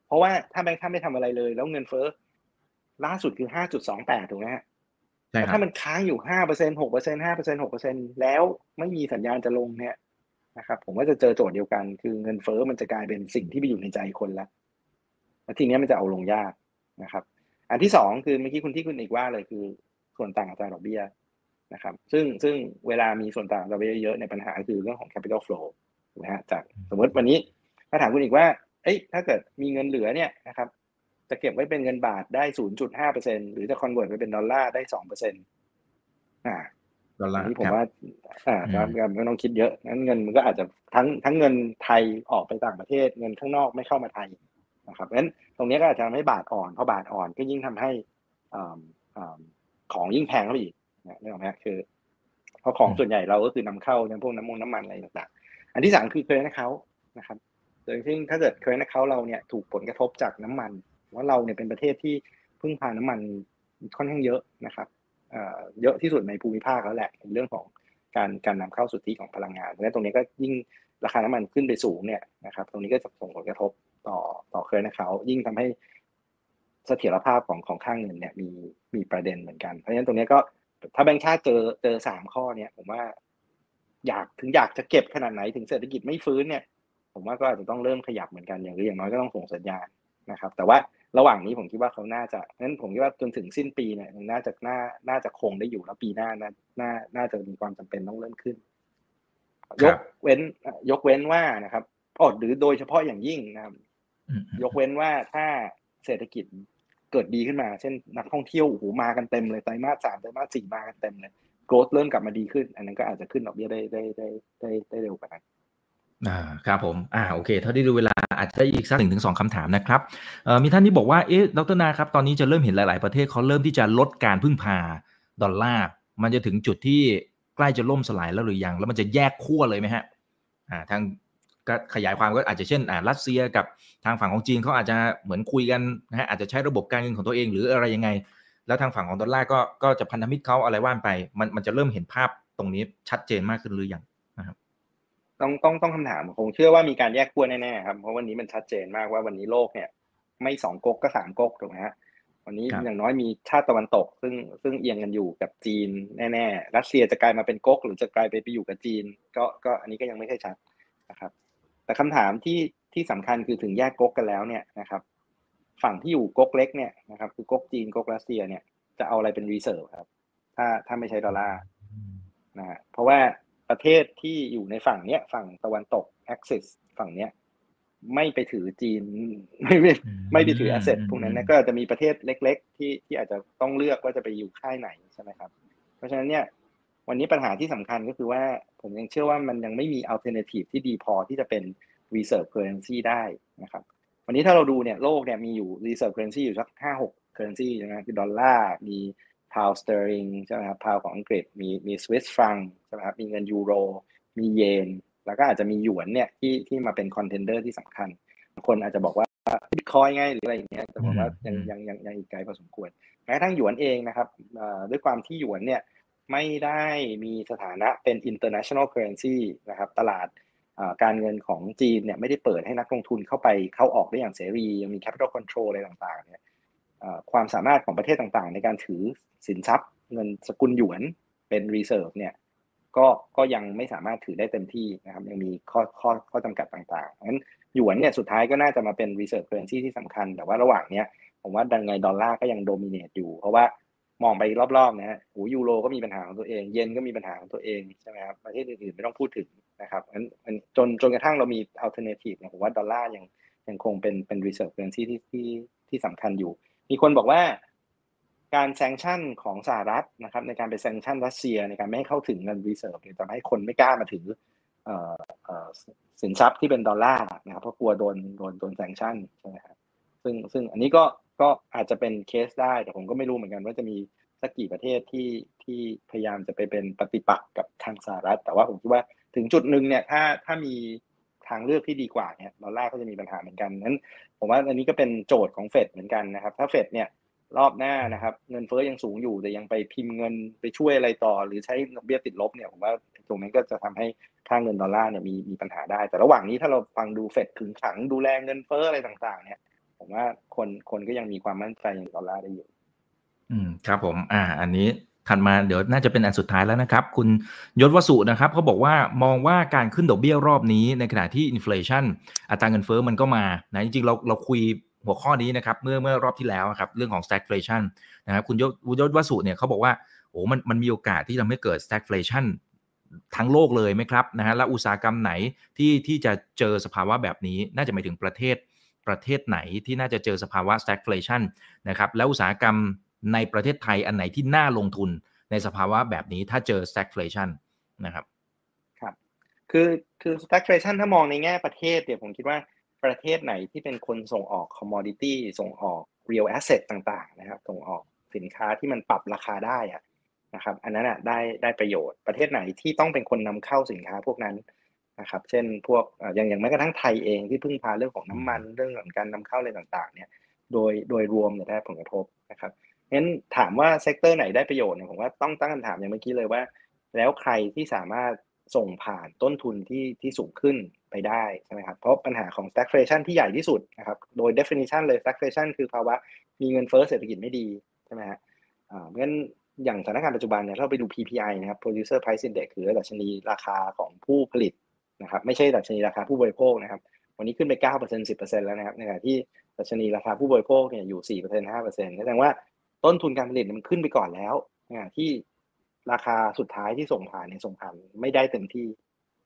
เพราะว่าถ้าแบงค์ท่านไม่ทำอะไรเลย แล้วเงินเฟ้อล่าสุดคือห้าจุดสองแปดถูกไหมฮะถ้ามันค้างอยู่ห้าเปอร์เซ็นหกเปอร์เซ็นห้าเปอร์เซ็นหกเปอร์เซ็นแล้วไม่มีสัญญาณจะลงเนี่ย นะครับผมว่าจะเจอโจทย์เดียวกัน คือเงินเฟ้อมันจะกลายเป็นสิ่งที่ไปอยู่ในใจคนแล้วแล้วทีนี้มันจะเอาลงยากนะครับ อันที่สองคือเมื่อกี้คุณที่คุณอิกว่าเลยคือส่วนต่างอัตราดอกเบี้ยนะครับ ซึ่งซึ่งเวลามีส่วนต่างอัตราดอกเบี้ยเยอะในปัญหาคือเรื่องของ capital flow ถูกไหมฮะจากสมมติวันนี้ถ้าถามคุณอิกว่าเอ้ยถ้าเกิดมีเงินเหลือเนี่ยนะครับจะเก็บไว้เป็นเงินบาทได้ 0.5%หรือจะ convert ไปเป็นดอลลาร์ได้ 2%อ่า ดอลลาร์นี่ผมว่าอ่าครับไม่ต้องคิดเยอะงั้นเงินมันก็อาจจะทั้งทั้งเงินไทยออกไปต่างประเทศเงินข้างนอกไม่เข้ามาไทยนะครับเพราะฉะนั้นตรงนี้ก็อาจจะทำให้บาทอ่อนเพราะบาทอ่อนก็ยิ่งทำให้ของยิ่งแพงเข้าไปอีกนี่หรอไหมคือเพราะของส่วนใหญ่เราก็คือนำเข้าอย่างพวกน้ำมันน้ำมันอะไรต่างๆ อันที่สามคือเคยนะเขานะครับโดยที่ถ้าเกิดเคยนะเขาเราเนี่ยถูกผลกระทบจากน้ำมันว่าเราเนี่ยเป็นประเทศที่พึ่งพาน้ำมันค่อนข้างเยอะนะครับ เยอะที่สุดในภูมิภาคแล้วแหละในเรื่องของการการนำเข้าสุทธิของพลังงานและตรงนี้ก็ยิ่งราคาน้ำมันขึ้นไปสูงเนี่ยนะครับตรงนี้ก็จะส่งผลกระทบต่อต่อเคยนะเขายิ่งทำให้เสถียรภาพของของค่างเงินเนี่ยมีมีประเด็นเหมือนกัน เพราะฉะนั้นตรงนี้ก็ถ้าแบงค์ชาติเจอเจอสามข้อเนี่ย ผมว่า อยากถึงอยากจะเก็บขนาดไหนถึงเศรษฐกิจไม่ฟื้นเนี่ย ผมว่าก็อาจจะต้องเริ่มขยับเหมือนกันอย่างหรืออย่างน้อยก็ต้องส่งสัญญาณนะครับ แต่ว่า ระหว่างนี้ผมคิดว่าเขาน่าจะนั้นผมคิดว่าจนถึงสิ้นปีเนี่ยน่าจะน่าน่าจะคงได้อยู่แล้วปีหน้าน่าน่าน่าจะมีความจำเป็นต้องเริ่มขึ้น ยกเว้น ยกเว้นว่านะครับอ๋อหรือโดยเฉพาะอย่างยิ่งนะครับ ยกเว้นว่าถ้าเศรษฐกิจเกิดดีขึ้นมา เช่นนักท่องเที่ยวโอ้โหมากันเต็มเลยไตรมาสสามไตรมาสสี่มากันเต็มเลยโกรดเริ่มกลับมาดีขึ้น อันนั้นก็อาจจะขึ้นดอกเบี้ยได้ได้ได้ได้ได้เร็วกว่านั้น อ่าครับผมอ่าโอเค เท่าที่ดูเวลาอาจจะได้อีกสักหนึ่งถึงสองคำถามนะครับเอ่อมีท่านที่บอกว่าเอ๊ะดรนาครับ ตอนนี้จะเริ่มเห็นหลาย ๆ ประเทศเขาเริ่มที่จะลดการพึ่งพาดอลลาร์มันจะถึงจุดที่ใกล้จะล่มสลายแล้วหรือยัง แล้วมันจะแยกขั้วเลยไหมฮะอ่าทางก็ขยายความก็อาจจะเช่นอ่ารัสเซียกับทางฝั่งของจีนเขาอาจจะเหมือนคุยกันนะฮะอาจจะใช้ระบบการเงินของตัวเองหรืออะไรยังไง แล้วทางฝั่งของดอลลาร์ก็ก็จะพันธมิตรเขาอะไรว่านไป มันมันจะเริ่มเห็นภาพตรงนี้ชัดเจนมากขึ้นหรือยัง ต้องต้องต้องคำถามคงเชื่อว่ามีการแยกขั้วแน่ๆครับเพราะวันนี้มันชัดเจนมากว่าวันนี้โลกเนี่ย ไม่สองก๊กก็สามก๊กถูกไหมฮะวันนี้อย่างน้อยมีชาติตะวันตก ซึ่งซึ่งเอียงกันอยู่กับจีนแน่ๆรัสเซียจะกลายมาเป็นก๊กหรือจะกลายไปไปอยู่กับจีน ก็ก็อันนี้ก็ยังไม่ใช่ชัดนะครับ แต่คำถามที่ที่สำคัญคือถึงแยกก๊กกันแล้วเนี่ยนะครับ ฝั่งที่อยู่ก๊กเล็กเนี่ยนะครับคือก๊กจีนก๊กรัสเซียเนี่ยจะเอาอะไรเป็น reserve ครับ ถ้าถ้าไม่ใช้ดอลลาร์นะฮะเพราะว่า ประเทศที่อยู่ในฝั่งเนี้ยฝั่งตะวันตก axis ฝั่งเนี้ยไม่ไปถือจีน ไม่ไม่ไม่ไปถือ asset พวกนั้นนะก็จะมีประเทศเล็ก ๆ ที่ที่อาจจะต้องเลือกว่าจะไปอยู่ค่ายไหนใช่ไหมครับ เพราะฉะนั้นเนี่ยวันนี้ปัญหาที่สำคัญก็คือว่าผมยังเชื่อว่ามันยังไม่มี alternative ที่ดีพอที่จะเป็น reserve currency ได้นะครับ วันนี้ถ้าเราดูเนี่ยโลกเนี่ยมีอยู่ reserve currency อยู่สักห้าหก currency ใช่ไหมคือดอลลาร์มี pound sterling ใช่ไหมครับปอนด์ของอังกฤษมีมีสวิสฟรังก์ใช่ไหมครับมีเงินยูโร มีเยน แล้วก็อาจจะมีหยวนเนี่ยที่ที่มาเป็น contender ที่สำคัญ คนอาจจะบอกว่าบิตคอยน์ไงหรืออะไรอย่างเงี้ยแต่ผมว่ายังยังยังยังอีกไกลพอสมควรแม้กระทั่งหยวนเองนะครับด้วยความที่หยวนเนี่ยไม่ได้มีสถานะเป็น international currency นะครับตลาดการเงินของจีนเนี่ยไม่ได้เปิดให้นักลงทุนเข้าไปเข้าออกได้อย่างเสรี ยังมี capital control อะไรต่างๆเนี่ย ความสามารถของประเทศต่างๆ ในการถือสินทรัพย์ เงินสกุลหยวนเป็น reserve เนี่ยก็ก็ยังไม่สามารถถือได้เต็มที่นะครับยังมีข้อข้อข้อจำกัดต่างๆงั้นหยวนเนี่ยสุดท้ายก็น่าจะมาเป็น reserve currency ที่สำคัญ แต่ว่าระหว่างเนี้ยผมว่าดังไงดอลลาร์ก็ยังโดมิเนตอยู่ เพราะว่ามองไปรอบๆนะฮะโอ้ยูโรก็มีปัญหาของตัวเอง เยนก็มีปัญหาของตัวเองใช่ไหมครับประเทศอื่นๆไม่ต้องพูดถึงนะครับงั้นจนจนกระทั่งเรามี alternative เนี่ยผมว่าดอลลาร์ยังยังคงเป็นเป็น reserve currency ที่ที่ที่สำคัญอยู่ มีคนบอกว่าการ sanction ของสหรัฐนะครับ ในการไป sanction รัสเซียในการไม่ให้เข้าถึงเงิน reserve เนี่ยทำให้คนไม่กล้ามาถือสินทรัพย์ที่เป็นดอลลาร์นะครับเพราะกลัวโดนโดนโดน sanction ใช่ไหมครับซึ่งซึ่งอันนี้ก็ก็อาจจะเป็นเคสได้ แต่ผมก็ไม่รู้เหมือนกันว่าจะมีสักกี่ประเทศที่ที่พยายามจะไปเป็นปฏิปักษ์กับทางสหรัฐ แต่ว่าผมคิดว่าถึงจุดหนึ่งเนี่ยถ้าถ้ามี ทางเลือกที่ดีกว่าเนี่ยดอลลาร์ก็จะมีปัญหาเหมือนกันนั้น ผมว่าอันนี้ก็เป็นโจทย์ของเฟดเหมือนกันนะครับ ถ้าเฟดเนี่ยรอบหน้านะครับเงินเฟ้อยังสูงอยู่แต่ยังไปพิมพ์เงินไปช่วยอะไรต่อ หรือใช้ดอกเบี้ยติดลบเนี่ยผมว่าตรงนั้นก็จะทำให้ค่าเงินดอลลาร์เนี่ยมีมีปัญหาได้ แต่ระหว่างนี้ถ้าเราฟังดูเฟดขึงขังดูแลเงินเฟ้ออะไรต่างๆ เนี่ย ผมว่าคนคนก็ยังมีความมั่นใจในดอลลาร์ได้อยู่ อืมครับผม อ่า อันนี้ ถัดมาเดี๋ยวน่าจะเป็นอันสุดท้ายแล้วนะครับ คุณยศวสุนะครับเขาบอกว่ามองว่าการขึ้นดอกเบี้ยรอบนี้ในขณะที่อินฟลชันอัตราเงินเฟ้อมันก็มานะจริงๆเราเราคุยหัวข้อนี้นะครับเมื่อเมื่อรอบที่แล้วครับเรื่องของ stagflation นะครับคุณยศยศวสุเนี่ยเขาบอกว่าโอ้มันมันมีโอกาสที่ทำให้เกิด stagflation ทั้งโลกเลยไหมครับนะฮะและอุตสาหกรรมไหนที่ที่จะเจอสภาวะแบบนี้น่าจะหมายถึงประเทศประเทศไหนที่น่าจะเจอสภาวะ stagflation นะครับแล้วอุตสาหกรรม ในประเทศไทยอันไหนที่น่าลงทุนในสภาวะแบบนี้ถ้าเจอ stagflation นะครับครับคือคือ stagflation ถ้ามองในแง่ประเทศเดี๋ยวผมคิดว่าประเทศไหนที่เป็นคนส่งออก commodity ส่งออก real asset ต่างๆนะครับส่งออกสินค้าที่มันปรับราคาได้อะนะครับอันนั้นอะได้ได้ประโยชน์ประเทศไหนที่ต้องเป็นคนนำเข้าสินค้าพวกนั้นนะครับเช่นพวกอย่างอย่างแม้กระทั่งไทยเองที่พึ่งพาเรื่องของน้ำมันเรื่องของการนำเข้าอะไรต่างๆเนี่ยโดยโดยรวมเนี่ยได้ผลกระทบนะครับ งั้นถามว่าเซกเตอร์ไหนได้ประโยชน์เนี่ยผมว่าต้องตั้งคำถามอย่างเมื่อกี้เลยว่า แล้วใครที่สามารถส่งผ่านต้นทุนที่ที่สูงขึ้นไปได้ใช่ไหมครับเพราะปัญหาของ stagflation ที่ใหญ่ที่สุดนะครับโดย definition เลย stagflation คือภาวะมีเงินเฟ้อเศรษฐกิจไม่ดีใช่ไหมฮะอ่างั้นอย่างสถานการณ์ปัจจุบันเนี่ยเราไปดู PPI นะครับ producer price index คือดัชนีราคาของผู้ผลิตนะครับไม่ใช่ดัชนีราคาผู้บริโภคนะครับวันนี้ขึ้นไป 9% 10%แล้วนะครับในขณะที่ดัชนีราคาผู้บริโภคเนี่ยอยู่ 4% 5%แสดงว่า ต้นทุนการผลิตมันขึ้นไปก่อนแล้วนะที่ราคาสุดท้ายที่ส่งผ่านเนี่ยส่งผ่านไม่ได้เต็มที่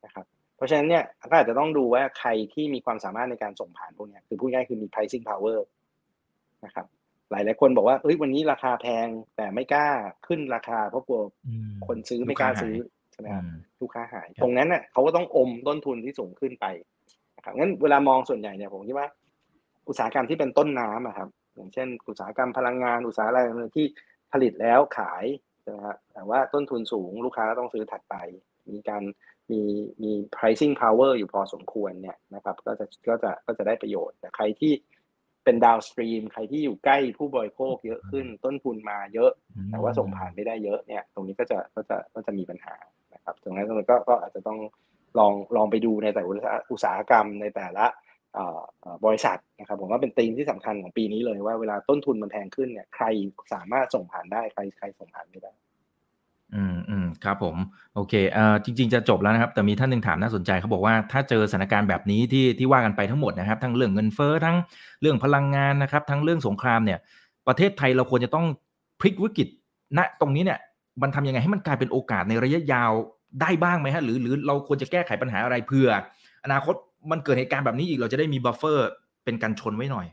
นะครับ เพราะฉะนั้นเนี่ยก็อาจจะต้องดูว่าใครที่มีความสามารถในการส่งผ่านพวกนี้คือพูดง่ายคือมี pricing power นะครับ หลายหลายคนบอกว่าเอ้ยวันนี้ราคาแพงแต่ไม่กล้าขึ้นราคาเพราะกลัวคนซื้อไม่กล้าซื้อใช่ไหมครับลูกค้าหาย ตรงนั้นเน่ะเขาก็ต้องอมต้นทุนที่สูงขึ้นไปนะครับงั้นเวลามองส่วนใหญ่เนี่ยผมคิดว่า อุตสาหกรรมที่เป็นต้นน้ำอะครับ อย่างเช่น อุตสาหกรรมพลังงานอุตสาหกรรมอะไรที่ผลิตแล้วขายใช่ไหมครับแต่ว่าต้นทุนสูงลูกค้าก็ต้องซื้อถัดไป มีการมีมี pricing power อยู่พอสมควรเนี่ยนะครับก็จะก็จะก็จะได้ประโยชน์ แต่ใครที่เป็น downstream ใครที่อยู่ใกล้ผู้บริโภคเยอะขึ้น ต้นทุนมาเยอะ แต่ว่าส่งผ่านไม่ได้เยอะเนี่ย ตรงนี้ก็จะก็จะก็จะมีปัญหานะครับตรงนั้นตรงนั้นก็ก็อาจจะต้องลองลองไปดูในแต่อุตสาหกรรมในแต่ละ บริษัทนะครับผมว่าเป็นธีมที่สำคัญของปีนี้เลยว่าเวลาต้นทุนมันแพงขึ้นเนี่ยใครสามารถส่งผ่านได้ใครใครส่งผ่านไม่ได้ อืมอืมครับผมโอเคเอ่อจริง ๆ จะจบแล้วนะครับ แต่มีท่านหนึ่งถามน่าสนใจเขาบอกว่าถ้าเจอสถานการณ์แบบนี้ที่ที่ว่ากันไปทั้งหมดนะครับ ทั้งเรื่องเงินเฟ้อทั้งเรื่องพลังงานนะครับ ทั้งเรื่องสงครามเนี่ย ประเทศไทยเราควรจะต้องพลิกวิกฤตณตรงนี้เนี่ยมันทำยังไงให้มันกลายเป็นโอกาสในระยะยาวได้บ้างไหมฮะหรือหรือเราควรจะแก้ไขปัญหาอะไรเพื่อ อนาคต มันเกิดเหตุการณ์แบบนี้อีกเราจะได้มี buffer เป็นกันชนไว้หน่อย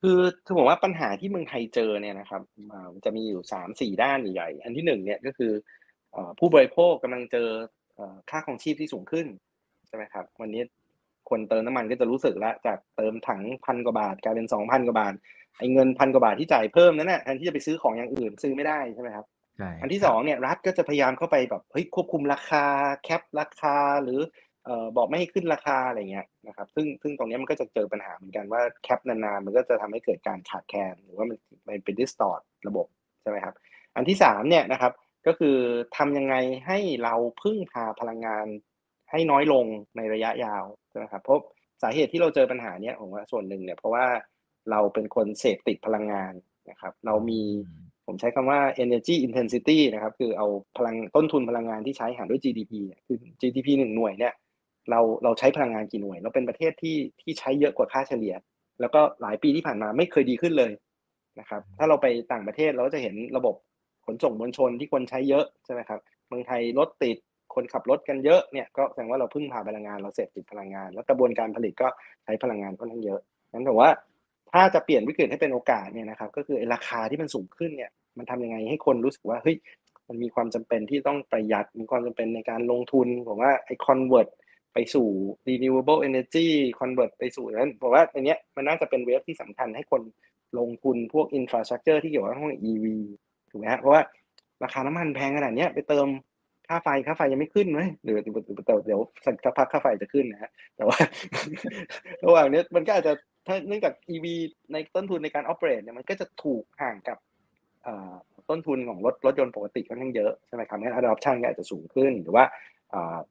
คือคือผมว่าปัญหาที่เมืองไทยเจอเนี่ยนะครับจะมีอยู่สามสี่ด้านใหญ่ๆอันที่หนึ่งเนี่ยก็คือผู้บริโภคกำลังเจอค่าครองชีพที่สูงขึ้นใช่ไหมครับ วันนี้คนเติมน้ำมันก็จะรู้สึกแล้วจากเติมถังพันกว่าบาทกลายเป็นสองพันกว่าบาทไอ้เงินพันกว่าบาทที่จ่ายเพิ่มนั้นแหละแทนที่จะไปซื้อของอย่างอื่นซื้อไม่ได้ใช่ไหมครับอันที่สองเนี่ยรัฐก็จะพยายามเข้าไปแบบเฮ้ยควบคุมราคา cap ราคาหรือ เอ่อบอกไม่ให้ขึ้นราคาอะไรเงี้ยนะครับ ซึ่งซึ่งตรงนี้มันก็จะเจอปัญหาเหมือนกันว่า cap นานๆ มันก็จะทำให้เกิดการขาดแคลนหรือว่ามันมันเป็น distort ระบบใช่ไหมครับ อันที่สามเนี่ยนะครับก็คือทำยังไงให้เราพึ่งพาพลังงานให้น้อยลงในระยะยาวใช่ไหมครับเพราะสาเหตุที่เราเจอปัญหาเนี้ยผมว่าส่วนหนึ่งเนี่ยเพราะว่าเราเป็นคนเสพติดพลังงานนะครับ เรามีผมใช้คำว่า energy intensity นะครับ คือเอาพลังต้นทุนพลังงานที่ใช้หารด้วย GDP คือ GDP หนึ่งหน่วยเนี่ย เราเราใช้พลังงานกี่หน่วย เราเป็นประเทศที่ที่ใช้เยอะกว่าค่าเฉลี่ย แล้วก็หลายปีที่ผ่านมาไม่เคยดีขึ้นเลยนะครับ ถ้าเราไปต่างประเทศเราก็จะเห็นระบบขนส่งมวลชนที่คนใช้เยอะใช่ไหมครับเมืองไทยรถติดคนขับรถกันเยอะเนี่ยก็แสดงว่าเราพึ่งพาพลังงานเราเสพติดพลังงาน แล้วกระบวนการผลิตก็ใช้พลังงานค่อนข้างเยอะนั้นถือว่าถ้าจะเปลี่ยนวิกฤตให้เป็นโอกาสเนี่ยนะครับก็คือราคาที่มันสูงขึ้นเนี่ยมันทำยังไงให้คนรู้สึกว่าเฮ้ยมันมีความจำเป็นที่ต้องประหยัดมีความจำเป็นในการลงทุนผมว่าไอ้คอนเวิร์ต ไปสู่ renewable energy convert ไปสู่นั้นบอกว่าอันเนี้ยมันน่าจะเป็นเวฟที่สำคัญให้คนลงทุนพวก infrastructure ที่เกี่ยวกับห้อง EV ถูกไหมฮะเพราะว่าราคาน้ำมันแพงขนาดเนี้ยไปเติมค่าไฟค่าไฟยังไม่ขึ้นเลยเดี๋ยวเดี๋ยวเดี๋ยวสักพักค่าไฟจะขึ้นนะฮะแต่ว่า ระหว่างนี้มันก็อาจจะถ้าเนื่องจาก EV ในต้นทุนในการ operate เนี่ยมันก็จะถูกห่างกับต้นทุนของรถรถยนต์ปกติค่อนข้างเยอะใช่ไหมครับงั้น adoption ก็อาจจะสูงขึ้น หรือว่า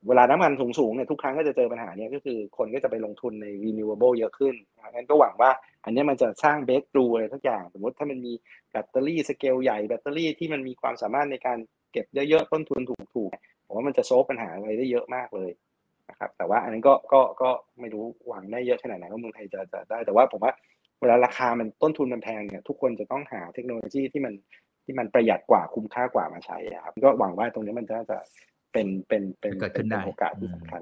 เวลาน้ำมันสูงๆเนี่ยทุกครั้งก็จะเจอปัญหาเนี้ก็คือคนก็จะไปลงทุนใน renewable เยอะขึ้นงั้นก็หวังว่าอันนี้มันจะสร้างเบสตูอะไรทุกอย่าง สมมติถ้ามันมีแบตเตอรี่สเกลใหญ่แบตเตอรี่ที่มันมีความสามารถในการเก็บเยอะๆต้นทุนถูกๆผมว่ามันจะ solve ปัญหาอะไรได้เยอะมากเลยนะครับแต่ว่าอันนั้นก็ก็ก็ไม่รู้หวังได้เยอะขนาดไหนว่าเมืองไทยจะจะได้ แต่ว่าผมว่าเวลาราคามันต้นทุนมันแพงเนี่ยทุกคนจะต้องหาเทคโนโลยีที่มันที่มันประหยัดกว่าคุ้มค่ากว่ามาใช้ครับก็หวังว่าตรงนี้มันจะจะ เป็นเป็นเป็นเกิดขึ้นได้โอกาสที่สำคัญ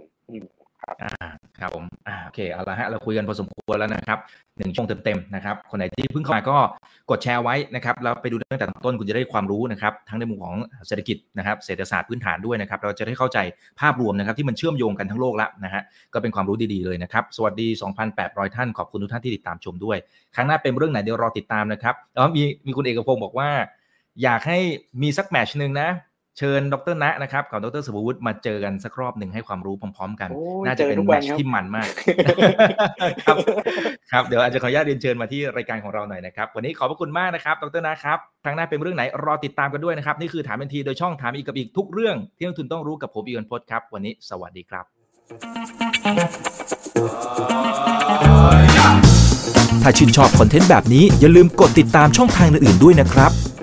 ครับอ่าครับผมอ่าโอเคเอาละฮะเราคุยกันพอสมควรแล้วนะครับหนึ่งช่วงเต็มๆนะครับคนไหนที่เพิ่งเข้ามาก็กดแชร์ไว้นะครับแล้วไปดูตั้งแต่ต้นคุณจะได้ความรู้นะครับทั้งในมุมของเศรษฐกิจนะครับเศรษฐศาสตร์พื้นฐานด้วยนะครับเราจะได้เข้าใจภาพรวมนะครับที่มันเชื่อมโยงกันทั้งโลกละนะฮะก็เป็นความรู้ดีๆเลยนะครับสวัสดี 2,800 ท่านขอบคุณทุกท่านที่ติดตามชมด้วย ครั้งหน้าเป็นเรื่องไหนเดี๋ยวรอติดตามนะครับแล้วมีมีคุณเอกพงศ์บอกว่า อยากให้มีสักแมชหนึ่งนะ เชิญดรณะนะครับกับดรสุภวุฒิมาเจอกันสักรอบหนึ่งให้ความรู้พร้อม ๆ กันโอ้ยน่าจะเป็นเจอทุกแมวันตช์ครับที่มันมากครับครับเดี๋ยวอาจจะขออนุญาตเรียนเชิญมาที่รายการของเราหน่อยนะครับ วันนี้ขอบพระคุณมากนะครับ ดรนะครับครั้งหน้าเป็นเรื่องไหนรอติดตามกันด้วยนะครับ นี่คือถามเป็นทีโดยช่องถามอีกกับอีกทุกเรื่อง ที่นักทุนต้องรู้กับผมอีกอนพจน์ครับ วันนี้สวัสดีครับ ถ้าชื่นชอบคอนเทนต์แบบนี้อย่าลืมกดติดตามช่องทางอื่นๆด้วยนะครับ